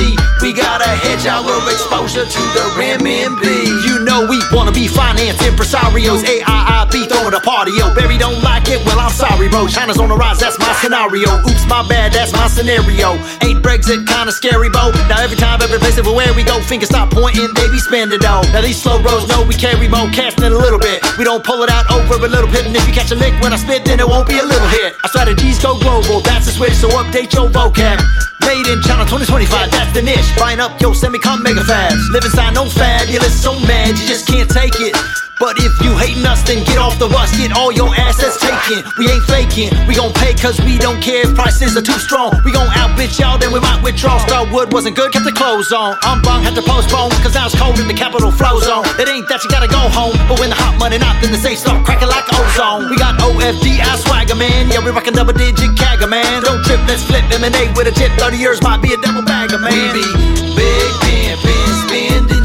We gotta hedge our exposure to the renminbi. Know we wanna be finance impresarios. AIIB throwing a party, yo. Barry don't like it, well I'm sorry, bro. China's on the rise, that's my scenario. Oops, my bad, that's my scenario. Ain't Brexit kinda scary, bro? Now every time, every place, everywhere we go, fingers stop pointing, they be spending though. Now these slow roads know we carry more cash than a little bit. We don't pull it out over a little bit, and if you catch a lick when I spit, then it won't be a little hit. Our strategies go global, that's the switch, so update your vocab. Made in China 2025, that's the niche. Buying up yo your semicon mega fabs. Live inside no fabulous, so mad you just can't take it. But if you hating us, then get off the bus, get all your assets taken. We ain't faking, we gon' pay cause we don't care if prices are too strong. We gon' outbid y'all, then we might withdraw. Starwood wasn't good, kept the clothes on. Anbang, had to postpone, cause now it's cold in the capital flow zone. It ain't that you gotta go home, but when the hot money not, then the safe start cracking like ozone. We got OFDI swagger, man. Yeah, we rockin' double digit CAGR, man. Don't trip, let's flip lemonade with a tip. 30 years might be a double bagger, man. We be big pimpin', spending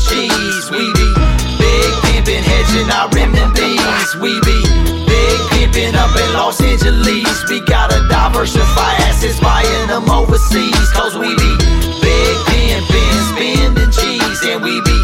pimpin', hedging our renminbis. We be big pimpin' up in Los Angeles. We gotta diversify assets, buying them overseas. Cause we be big pimpin', spending cheese. And we be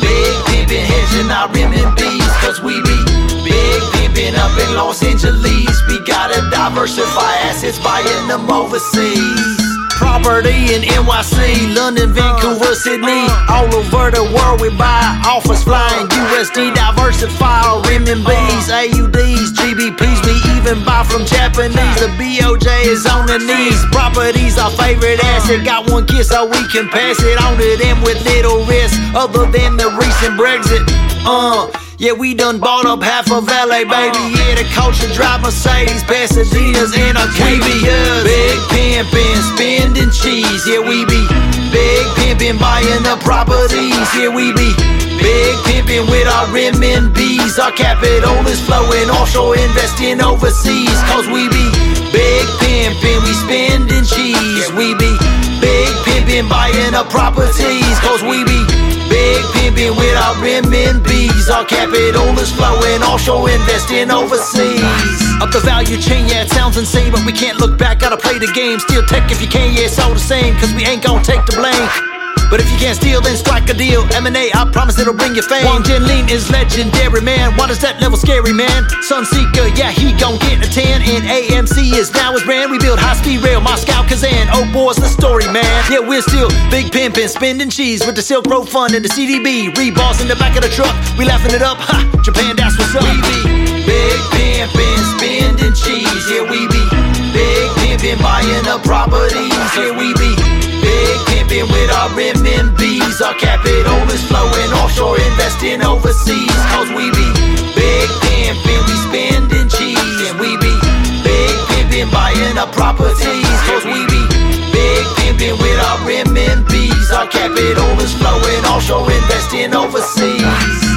big pimpin', hedging our renminbis. Cause we be big pimpin' up in Los Angeles. We gotta diversify assets, buying them overseas. Property in NYC, London, Vancouver, uh, Sydney, uh. all over the world we buy. Offers flying USD, diversify renminbis, uh. AUDs, GBPs. We even buy from Japanese. The BOJ is on the knees. Property's our favorite asset. Got one kiss so we can pass it on to them with little risk, other than the recent Brexit. Uh. Yeah, we done bought up half of LA, baby. Yeah, the culture drive Mercedes, Pasadenas, and Arcadias. Big pimpin', spending cheese. Yeah, we be big pimpin', buying the properties. Yeah, we be big pimpin' with our renminbis. Our capital is flowing offshore, investing overseas. Cause we be big pimpin', we spending cheese. We be big pimpin', buying up properties. Cause we be Big pimpin' with our renminbis. Our capital is flowing offshore, investing overseas. Up the value chain, yeah, it sounds insane, but we can't look back, gotta play the game. Steal tech if you can, yeah, it's all the same, cause we ain't gonna take the blame. But if you can't steal, then strike a deal. M&A, I promise it'll bring you fame. Wang Jianlin is legendary, man. Why does that level scary, man? Sunseeker, yeah, he gon' get a 10. And AMC is now his brand. We build high speed rail, Moscow, Kazan. Oh, boy's the story, man. Yeah, we're still big pimpin', spending cheese with the Silk Road Fund and the CDB. Reballs in the back of the truck. We laughing it up. Ha! Japan, that's what's up. We be big pimpin', spending cheese. Yeah, we be big pimpin', buying up properties. Yeah, we be pimpin' with our RMBs. Our capital is flowing offshore, investing overseas. Cause we be big pimpin', we spending cheese. And we be big pimpin', buying up properties. Cause we be big pimpin' with our RMBs. Our capital is flowing offshore, investing overseas.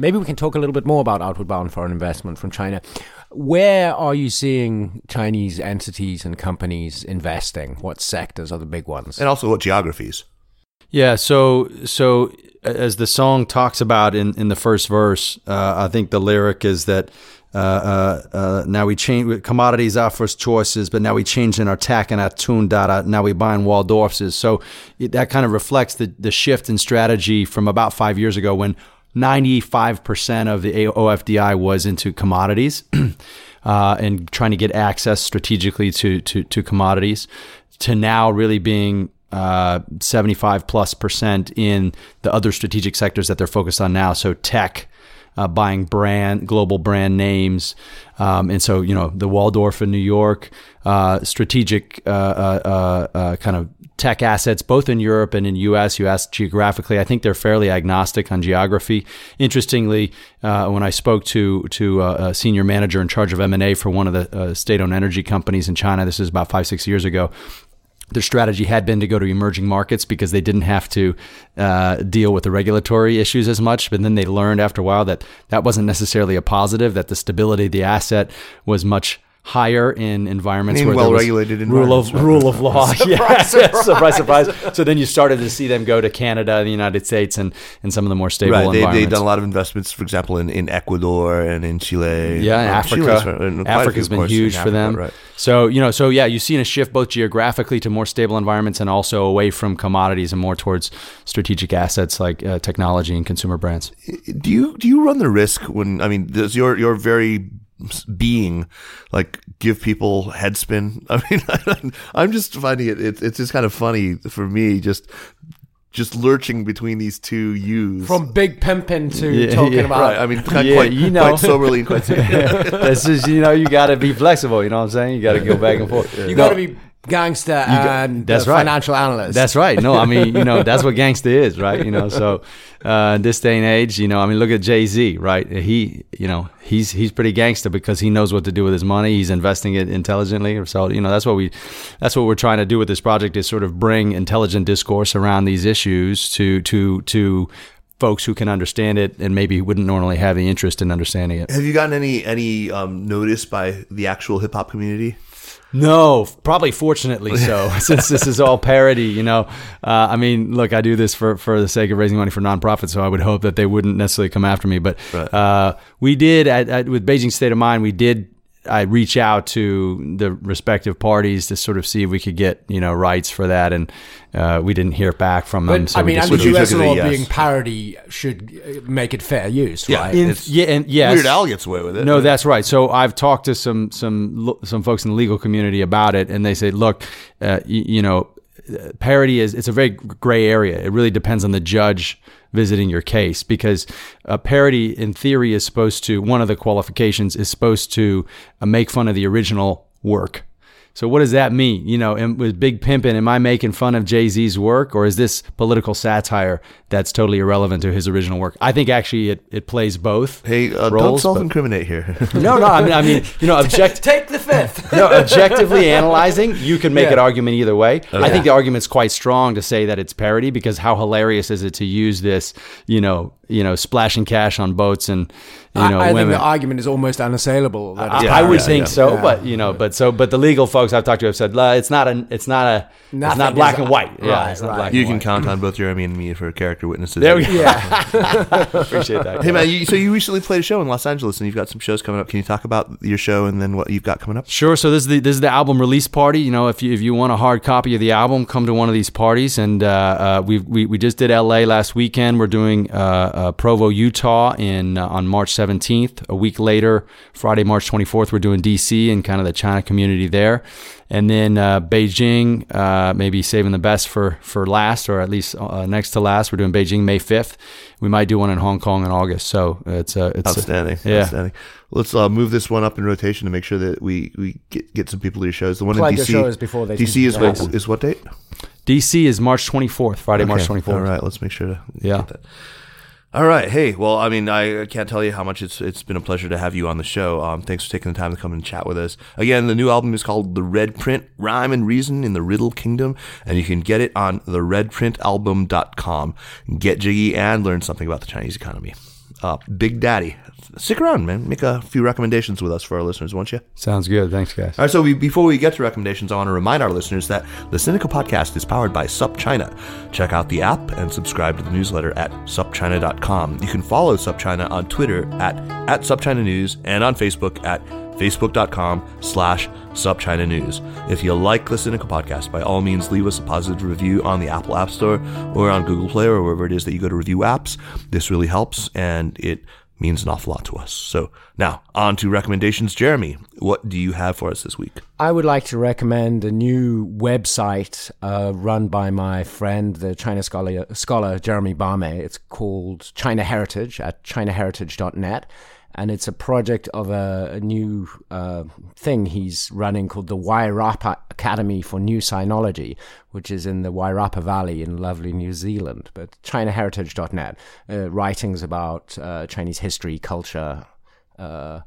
Maybe we can talk a little bit more about outward bound foreign investment from China. Where are you seeing Chinese entities and companies investing? What sectors are the big ones? And also what geographies? Yeah, so so as the song talks about in, in the first verse, uh, I think the lyric is that uh, uh, uh, now we change commodities our first choices, but now we change changing our tack and our tune data. Now we buying Waldorfs. So it, that kind of reflects the the shift in strategy from about five years ago when 95% of the OFDI was into commodities uh, and trying to get access strategically to, to, to commodities to now really being uh, 75 plus percent in the other strategic sectors that they're focused on now. So tech, uh, buying brand, global brand names. Um, and so, you know, the Waldorf in New York, uh, strategic uh, uh, kind of tech assets, both in Europe and in US. You asked geographically. I think they're fairly agnostic on geography. Interestingly, uh, when I spoke to to uh, a senior manager in charge of M and A for one of the uh, state-owned energy companies in China, this is about five six years ago. Their strategy had been to go to emerging markets because they didn't have to uh, deal with the regulatory issues as much. But then they learned after a while that that wasn't necessarily a positive. That the stability of the asset was much higher in environments In where there was well-regulated rule of right. rule of law. yeah, surprise, surprise. So then you started to see them go to Canada, the United States, and, and some of the more stable Right, they, environments. they've done a lot of investments, for example, in, in Ecuador and in Chile. Yeah, and Africa. Chile's very- and quite a Africa's few, been course, in huge for Africa, them. Right. So you know, so yeah, you've seen a shift both geographically to more stable environments and also away from commodities and more towards strategic assets like uh, technology and consumer brands. Do you do you run the risk when I mean does your your very being like give people head spin? I mean, I'm just finding it. It's it's just kind of funny for me just just lurching between these two U's. From big pimping to Yeah, talking yeah. about right, I mean, quite, Yeah, quite, you know. quite soberly and quite That's just you know you got to be flexible. You know what I'm saying? You got to go back and forth. you got to be gangster and that's right. financial analyst. That's right. No, I mean, you know, that's what gangster is, right? You know, so uh, this day and age, you know, I mean, look at Jay Z, right? He, you know, he's he's pretty gangster because he knows what to do with his money. He's investing it intelligently. So, you know, that's what we, that's what we're trying to do with this project is sort of bring intelligent discourse around these issues to to to folks who can understand it and maybe wouldn't normally have the interest in understanding it. Have you gotten any any um, notice by the actual hip hop community? No, probably fortunately so, since this is all parody. You know, uh, I mean, look, I do this for for the sake of raising money for nonprofits, so I would hope that they wouldn't necessarily come after me. But Right. uh, we did at, at with Beijing State of Mind, we did. I reach out to the respective parties to sort of see if we could get you know rights for that, and uh, we didn't hear back from them. But so I we mean, just under US law, as yes. being parody should uh, make it fair use, Yeah. right? In- yeah, and yes, Weird Al gets away with it. No, that's right. So I've talked to some some some folks in the legal community about it, and they say, look, uh, you, you know, parity is it's a very gray area. It really depends on the judge visiting your case because uh, parity, in theory, is supposed to one of the qualifications is supposed to uh, make fun of the original work. So what does that mean? You know, am, with Big Pimpin', am I making fun of Jay Z's work, or is this political satire that's totally irrelevant to his original work? I think actually it, it plays both. Hey, uh, don't self-incriminate here. no, no. I mean, I mean, you know, object. Take the fifth. No, objectively analyzing, you can make Yeah. an argument either way. I think the argument's quite strong to say that it's parody because how hilarious is it to use this, you know, you know, splashing cash on boats and you I, know I think women. the argument is almost unassailable. that it's I, Yeah, I would yeah, think yeah. so, Yeah. but you know, but so, but the legal folks I've talked to have said it's not a, it's not a, it's not black is- and white. yeah, right, it's not right. black You can white. count on both Jeremy and me for character witnesses. There we go. yeah. Appreciate that. Hey man, you, so you recently played a show in Los Angeles, and you've got some shows coming up. Can you talk about your show and then what you've got coming up? Sure. So this is the this is the album release party. You know, if you if you want a hard copy of the album, come to one of these parties. And uh, uh, we we we just did L.A. last weekend. We're doing uh, uh, Provo, Utah, in uh, on March 17th. A week later, Friday, March 24th, we're doing D.C. and kind of the China community there. And then uh, Beijing, uh, maybe saving the best for for last, or at least uh, next to last. We're doing Beijing May 5th. We might do one in Hong Kong in August. So it's uh, it's Outstanding. yeah. Outstanding. Let's uh, move this one up in rotation to make sure that we, we get, get some people to your shows. The one Plug in your DC shows before they DC can- is what, is what date? DC is March 24th, Friday, March 24th. All right, let's make sure to Yeah. All right. Hey, well, I mean, I can't tell you how much it's it's been a pleasure to have you on the show. Um, thanks for taking the time to come and chat with us. Again, the new album is called The Red Print: Rhyme and Reason in the Riddle Kingdom, and you can get it on theredprintalbum.com. Get jiggy and learn something about the Chinese economy. Uh, Big Daddy, stick around, man. Make a few recommendations with us for our listeners, won't you? Sounds good. Thanks, guys. All right, so we, before we get to recommendations, I want to remind our listeners that the Sinica Podcast is powered by SupChina. Check out the app and subscribe to the newsletter at supchina.com. You can follow SupChina on Twitter at, at SupChina News and on Facebook at facebook.com slash SupChina News. If you like the Sinica Podcast, by all means, leave us a positive review on the Apple App Store or on Google Play or wherever it is that you go to review apps. This really helps and it means an awful lot to us. So now on to recommendations. Jeremy, what do you have for us this week? I would like to recommend a new website uh, run by my friend, the China scholar, scholar Geremie Barmé. It's called China Heritage at chinaheritage.net. And it's a project of a, a new uh, thing he's running called the Wairapa Academy for New Sinology, which is in the Wairapa Valley in lovely New Zealand. But chinaheritage.net, uh, writings about uh, Chinese history, culture, uh,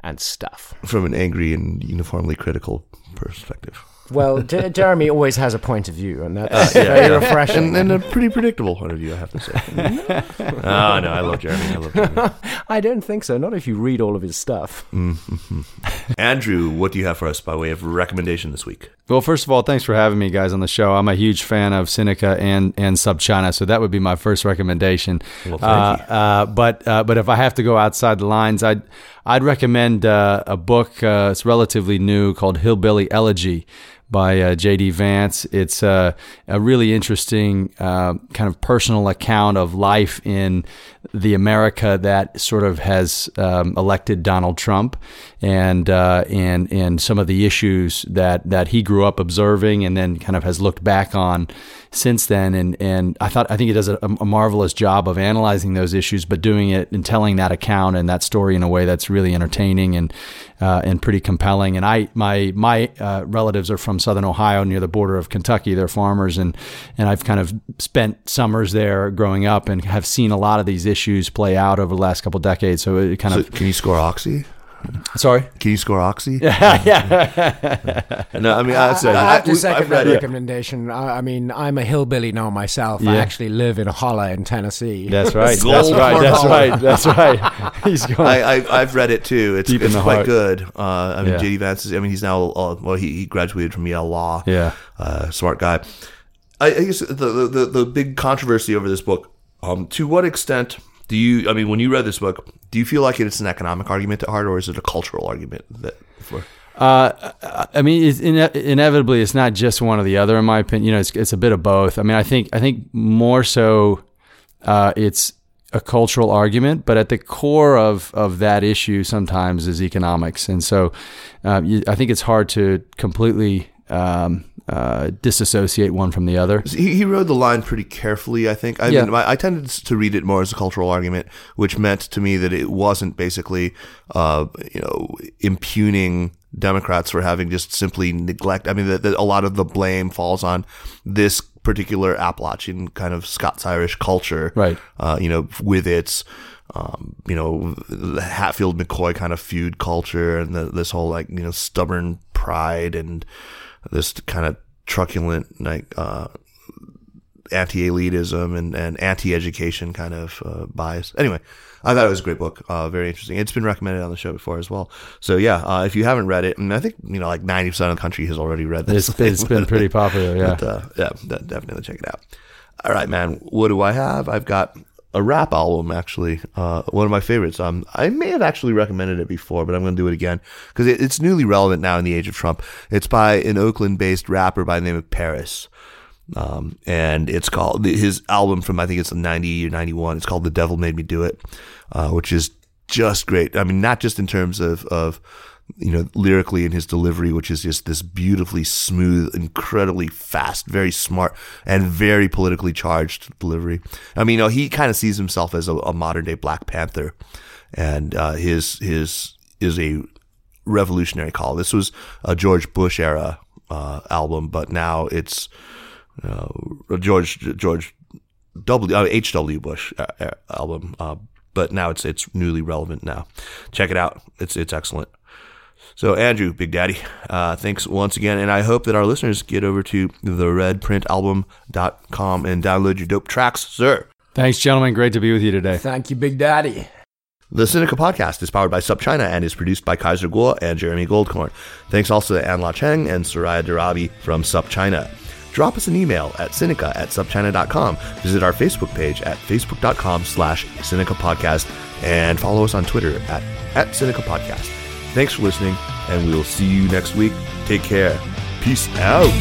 and stuff. From an angry and uniformly critical perspective. Well, J- Jeremy always has a point of view, and that's very refreshing. And, and a pretty predictable point of view, I have to say. oh, no, I love Jeremy. I love Jeremy. I don't think so. Not if you read all of his stuff. Andrew, what do you have for us by way of recommendation this week? Well, first of all, thanks for having me, guys, on the show. I'm a huge fan of Sinica and and SupChina, so that would be my first recommendation. Well, thank uh, you. Uh, but uh, but if I have to go outside the lines, I'd I'd recommend uh, a book. Uh, it's relatively new called Hillbilly Elegy by uh, J.D. Vance. It's uh, a really interesting uh, kind of personal account of life in the America that sort of has um, elected Donald Trump, and uh, and and some of the issues that that he grew up observing, and then kind of has looked back on since then. And and I thought I think he does a, a marvelous job of analyzing those issues, but doing it and telling that account and that story in a way that's really entertaining and uh, and pretty compelling. And I my my uh, relatives are from Southern Ohio, near the border of Kentucky. They're farmers, and and I've kind of spent summers there growing up and have seen a lot of these issues play out over the last couple decades. So it kind So, of can you score Oxy? Sorry. Can you score Oxy? yeah, No, I mean, I, I, I have to we- second I've that it. recommendation. I, I mean, I'm a hillbilly now myself. I actually live in Holla in Tennessee. that's right. That's right. That's Hall. right. That's right. He's going. I, I, I've read it too. It's, Deep in it's the quite heart. good. Uh, I mean, Yeah. JD Vance is. I mean, he's now. Uh, well, he, he graduated from Yale Law. Yeah. uh, smart guy. I, I guess the, the the the big controversy over this book. Um, to what extent do you? I mean, when you read this book, do you feel like it's an economic argument at heart, or is it a cultural argument that? For, Uh, I mean, it's ine- inevitably, it's not just one or the other. In my opinion, you know, it's it's a bit of both. I mean, I think I think more so, uh, it's a cultural argument, but at the core of of that issue sometimes is economics, and so um, you, I think it's hard to completely um, uh, disassociate one from the other. he, he rode the line pretty carefully. I think. I Yeah. mean, I, I tended to read it more as a cultural argument, which meant to me that it wasn't basically, uh, you know, impugning Democrats for having just simply neglect. I mean, that, that a lot of the blame falls on this particular Appalachian kind of Scots Irish culture, Right. Uh, you know, with its. Um, you know, the Hatfield McCoy kind of feud culture and the, this whole like, you know, stubborn pride and this kind of truculent, like, uh, anti-elitism and, and anti-education kind of uh, bias. Anyway, I thought it was a great book. Uh, very interesting. It's been recommended on the show before as well. So yeah, uh, if you haven't read it, and I think you know like ninety percent of the country has already read this. It's, it's been pretty popular. Yeah. But, uh, yeah, definitely check it out. All right, man. What do I have? I've got a rap album actually. Uh, one of my favorites. Um, I may have actually recommended it before, but I'm going to do it again because it, it's newly relevant now in the age of Trump. It's by an Oakland-based rapper by the name of Paris. Um, and it's called his album from I think it's 90 or 91. It's called The Devil Made Me Do It, uh, which is just great. I mean, not just in terms of, of, you know, lyrically in his delivery, which is just this beautifully smooth, incredibly fast, very smart, and very politically charged delivery. I mean, you know, he kind of sees himself as a, a modern day Black Panther, and uh, his his is a revolutionary call. This was a George Bush era uh, album, but now it's uh, George George W uh, H W Bush uh, album, uh, but now it's it's newly relevant now. Check it out; it's it's excellent. So Andrew, Big Daddy, uh, thanks once again, and I hope that our listeners get over to theredprintalbum.com and download your dope tracks, sir. Thanks, gentlemen. Great to be with you today. Thank you, Big Daddy. The Sinica podcast is powered by SupChina and is produced by Kaiser Kuo and Jeremy Goldkorn. Thanks also to Anla Cheng and Soraya Darabi from SupChina. Drop us an email at Sinica at SupChina.com. Visit our Facebook page at Facebook.com slash Sinica Podcast and follow us on Twitter at, at Sinica Podcast. Thanks for listening, and we will see you next week. Take care. Peace out.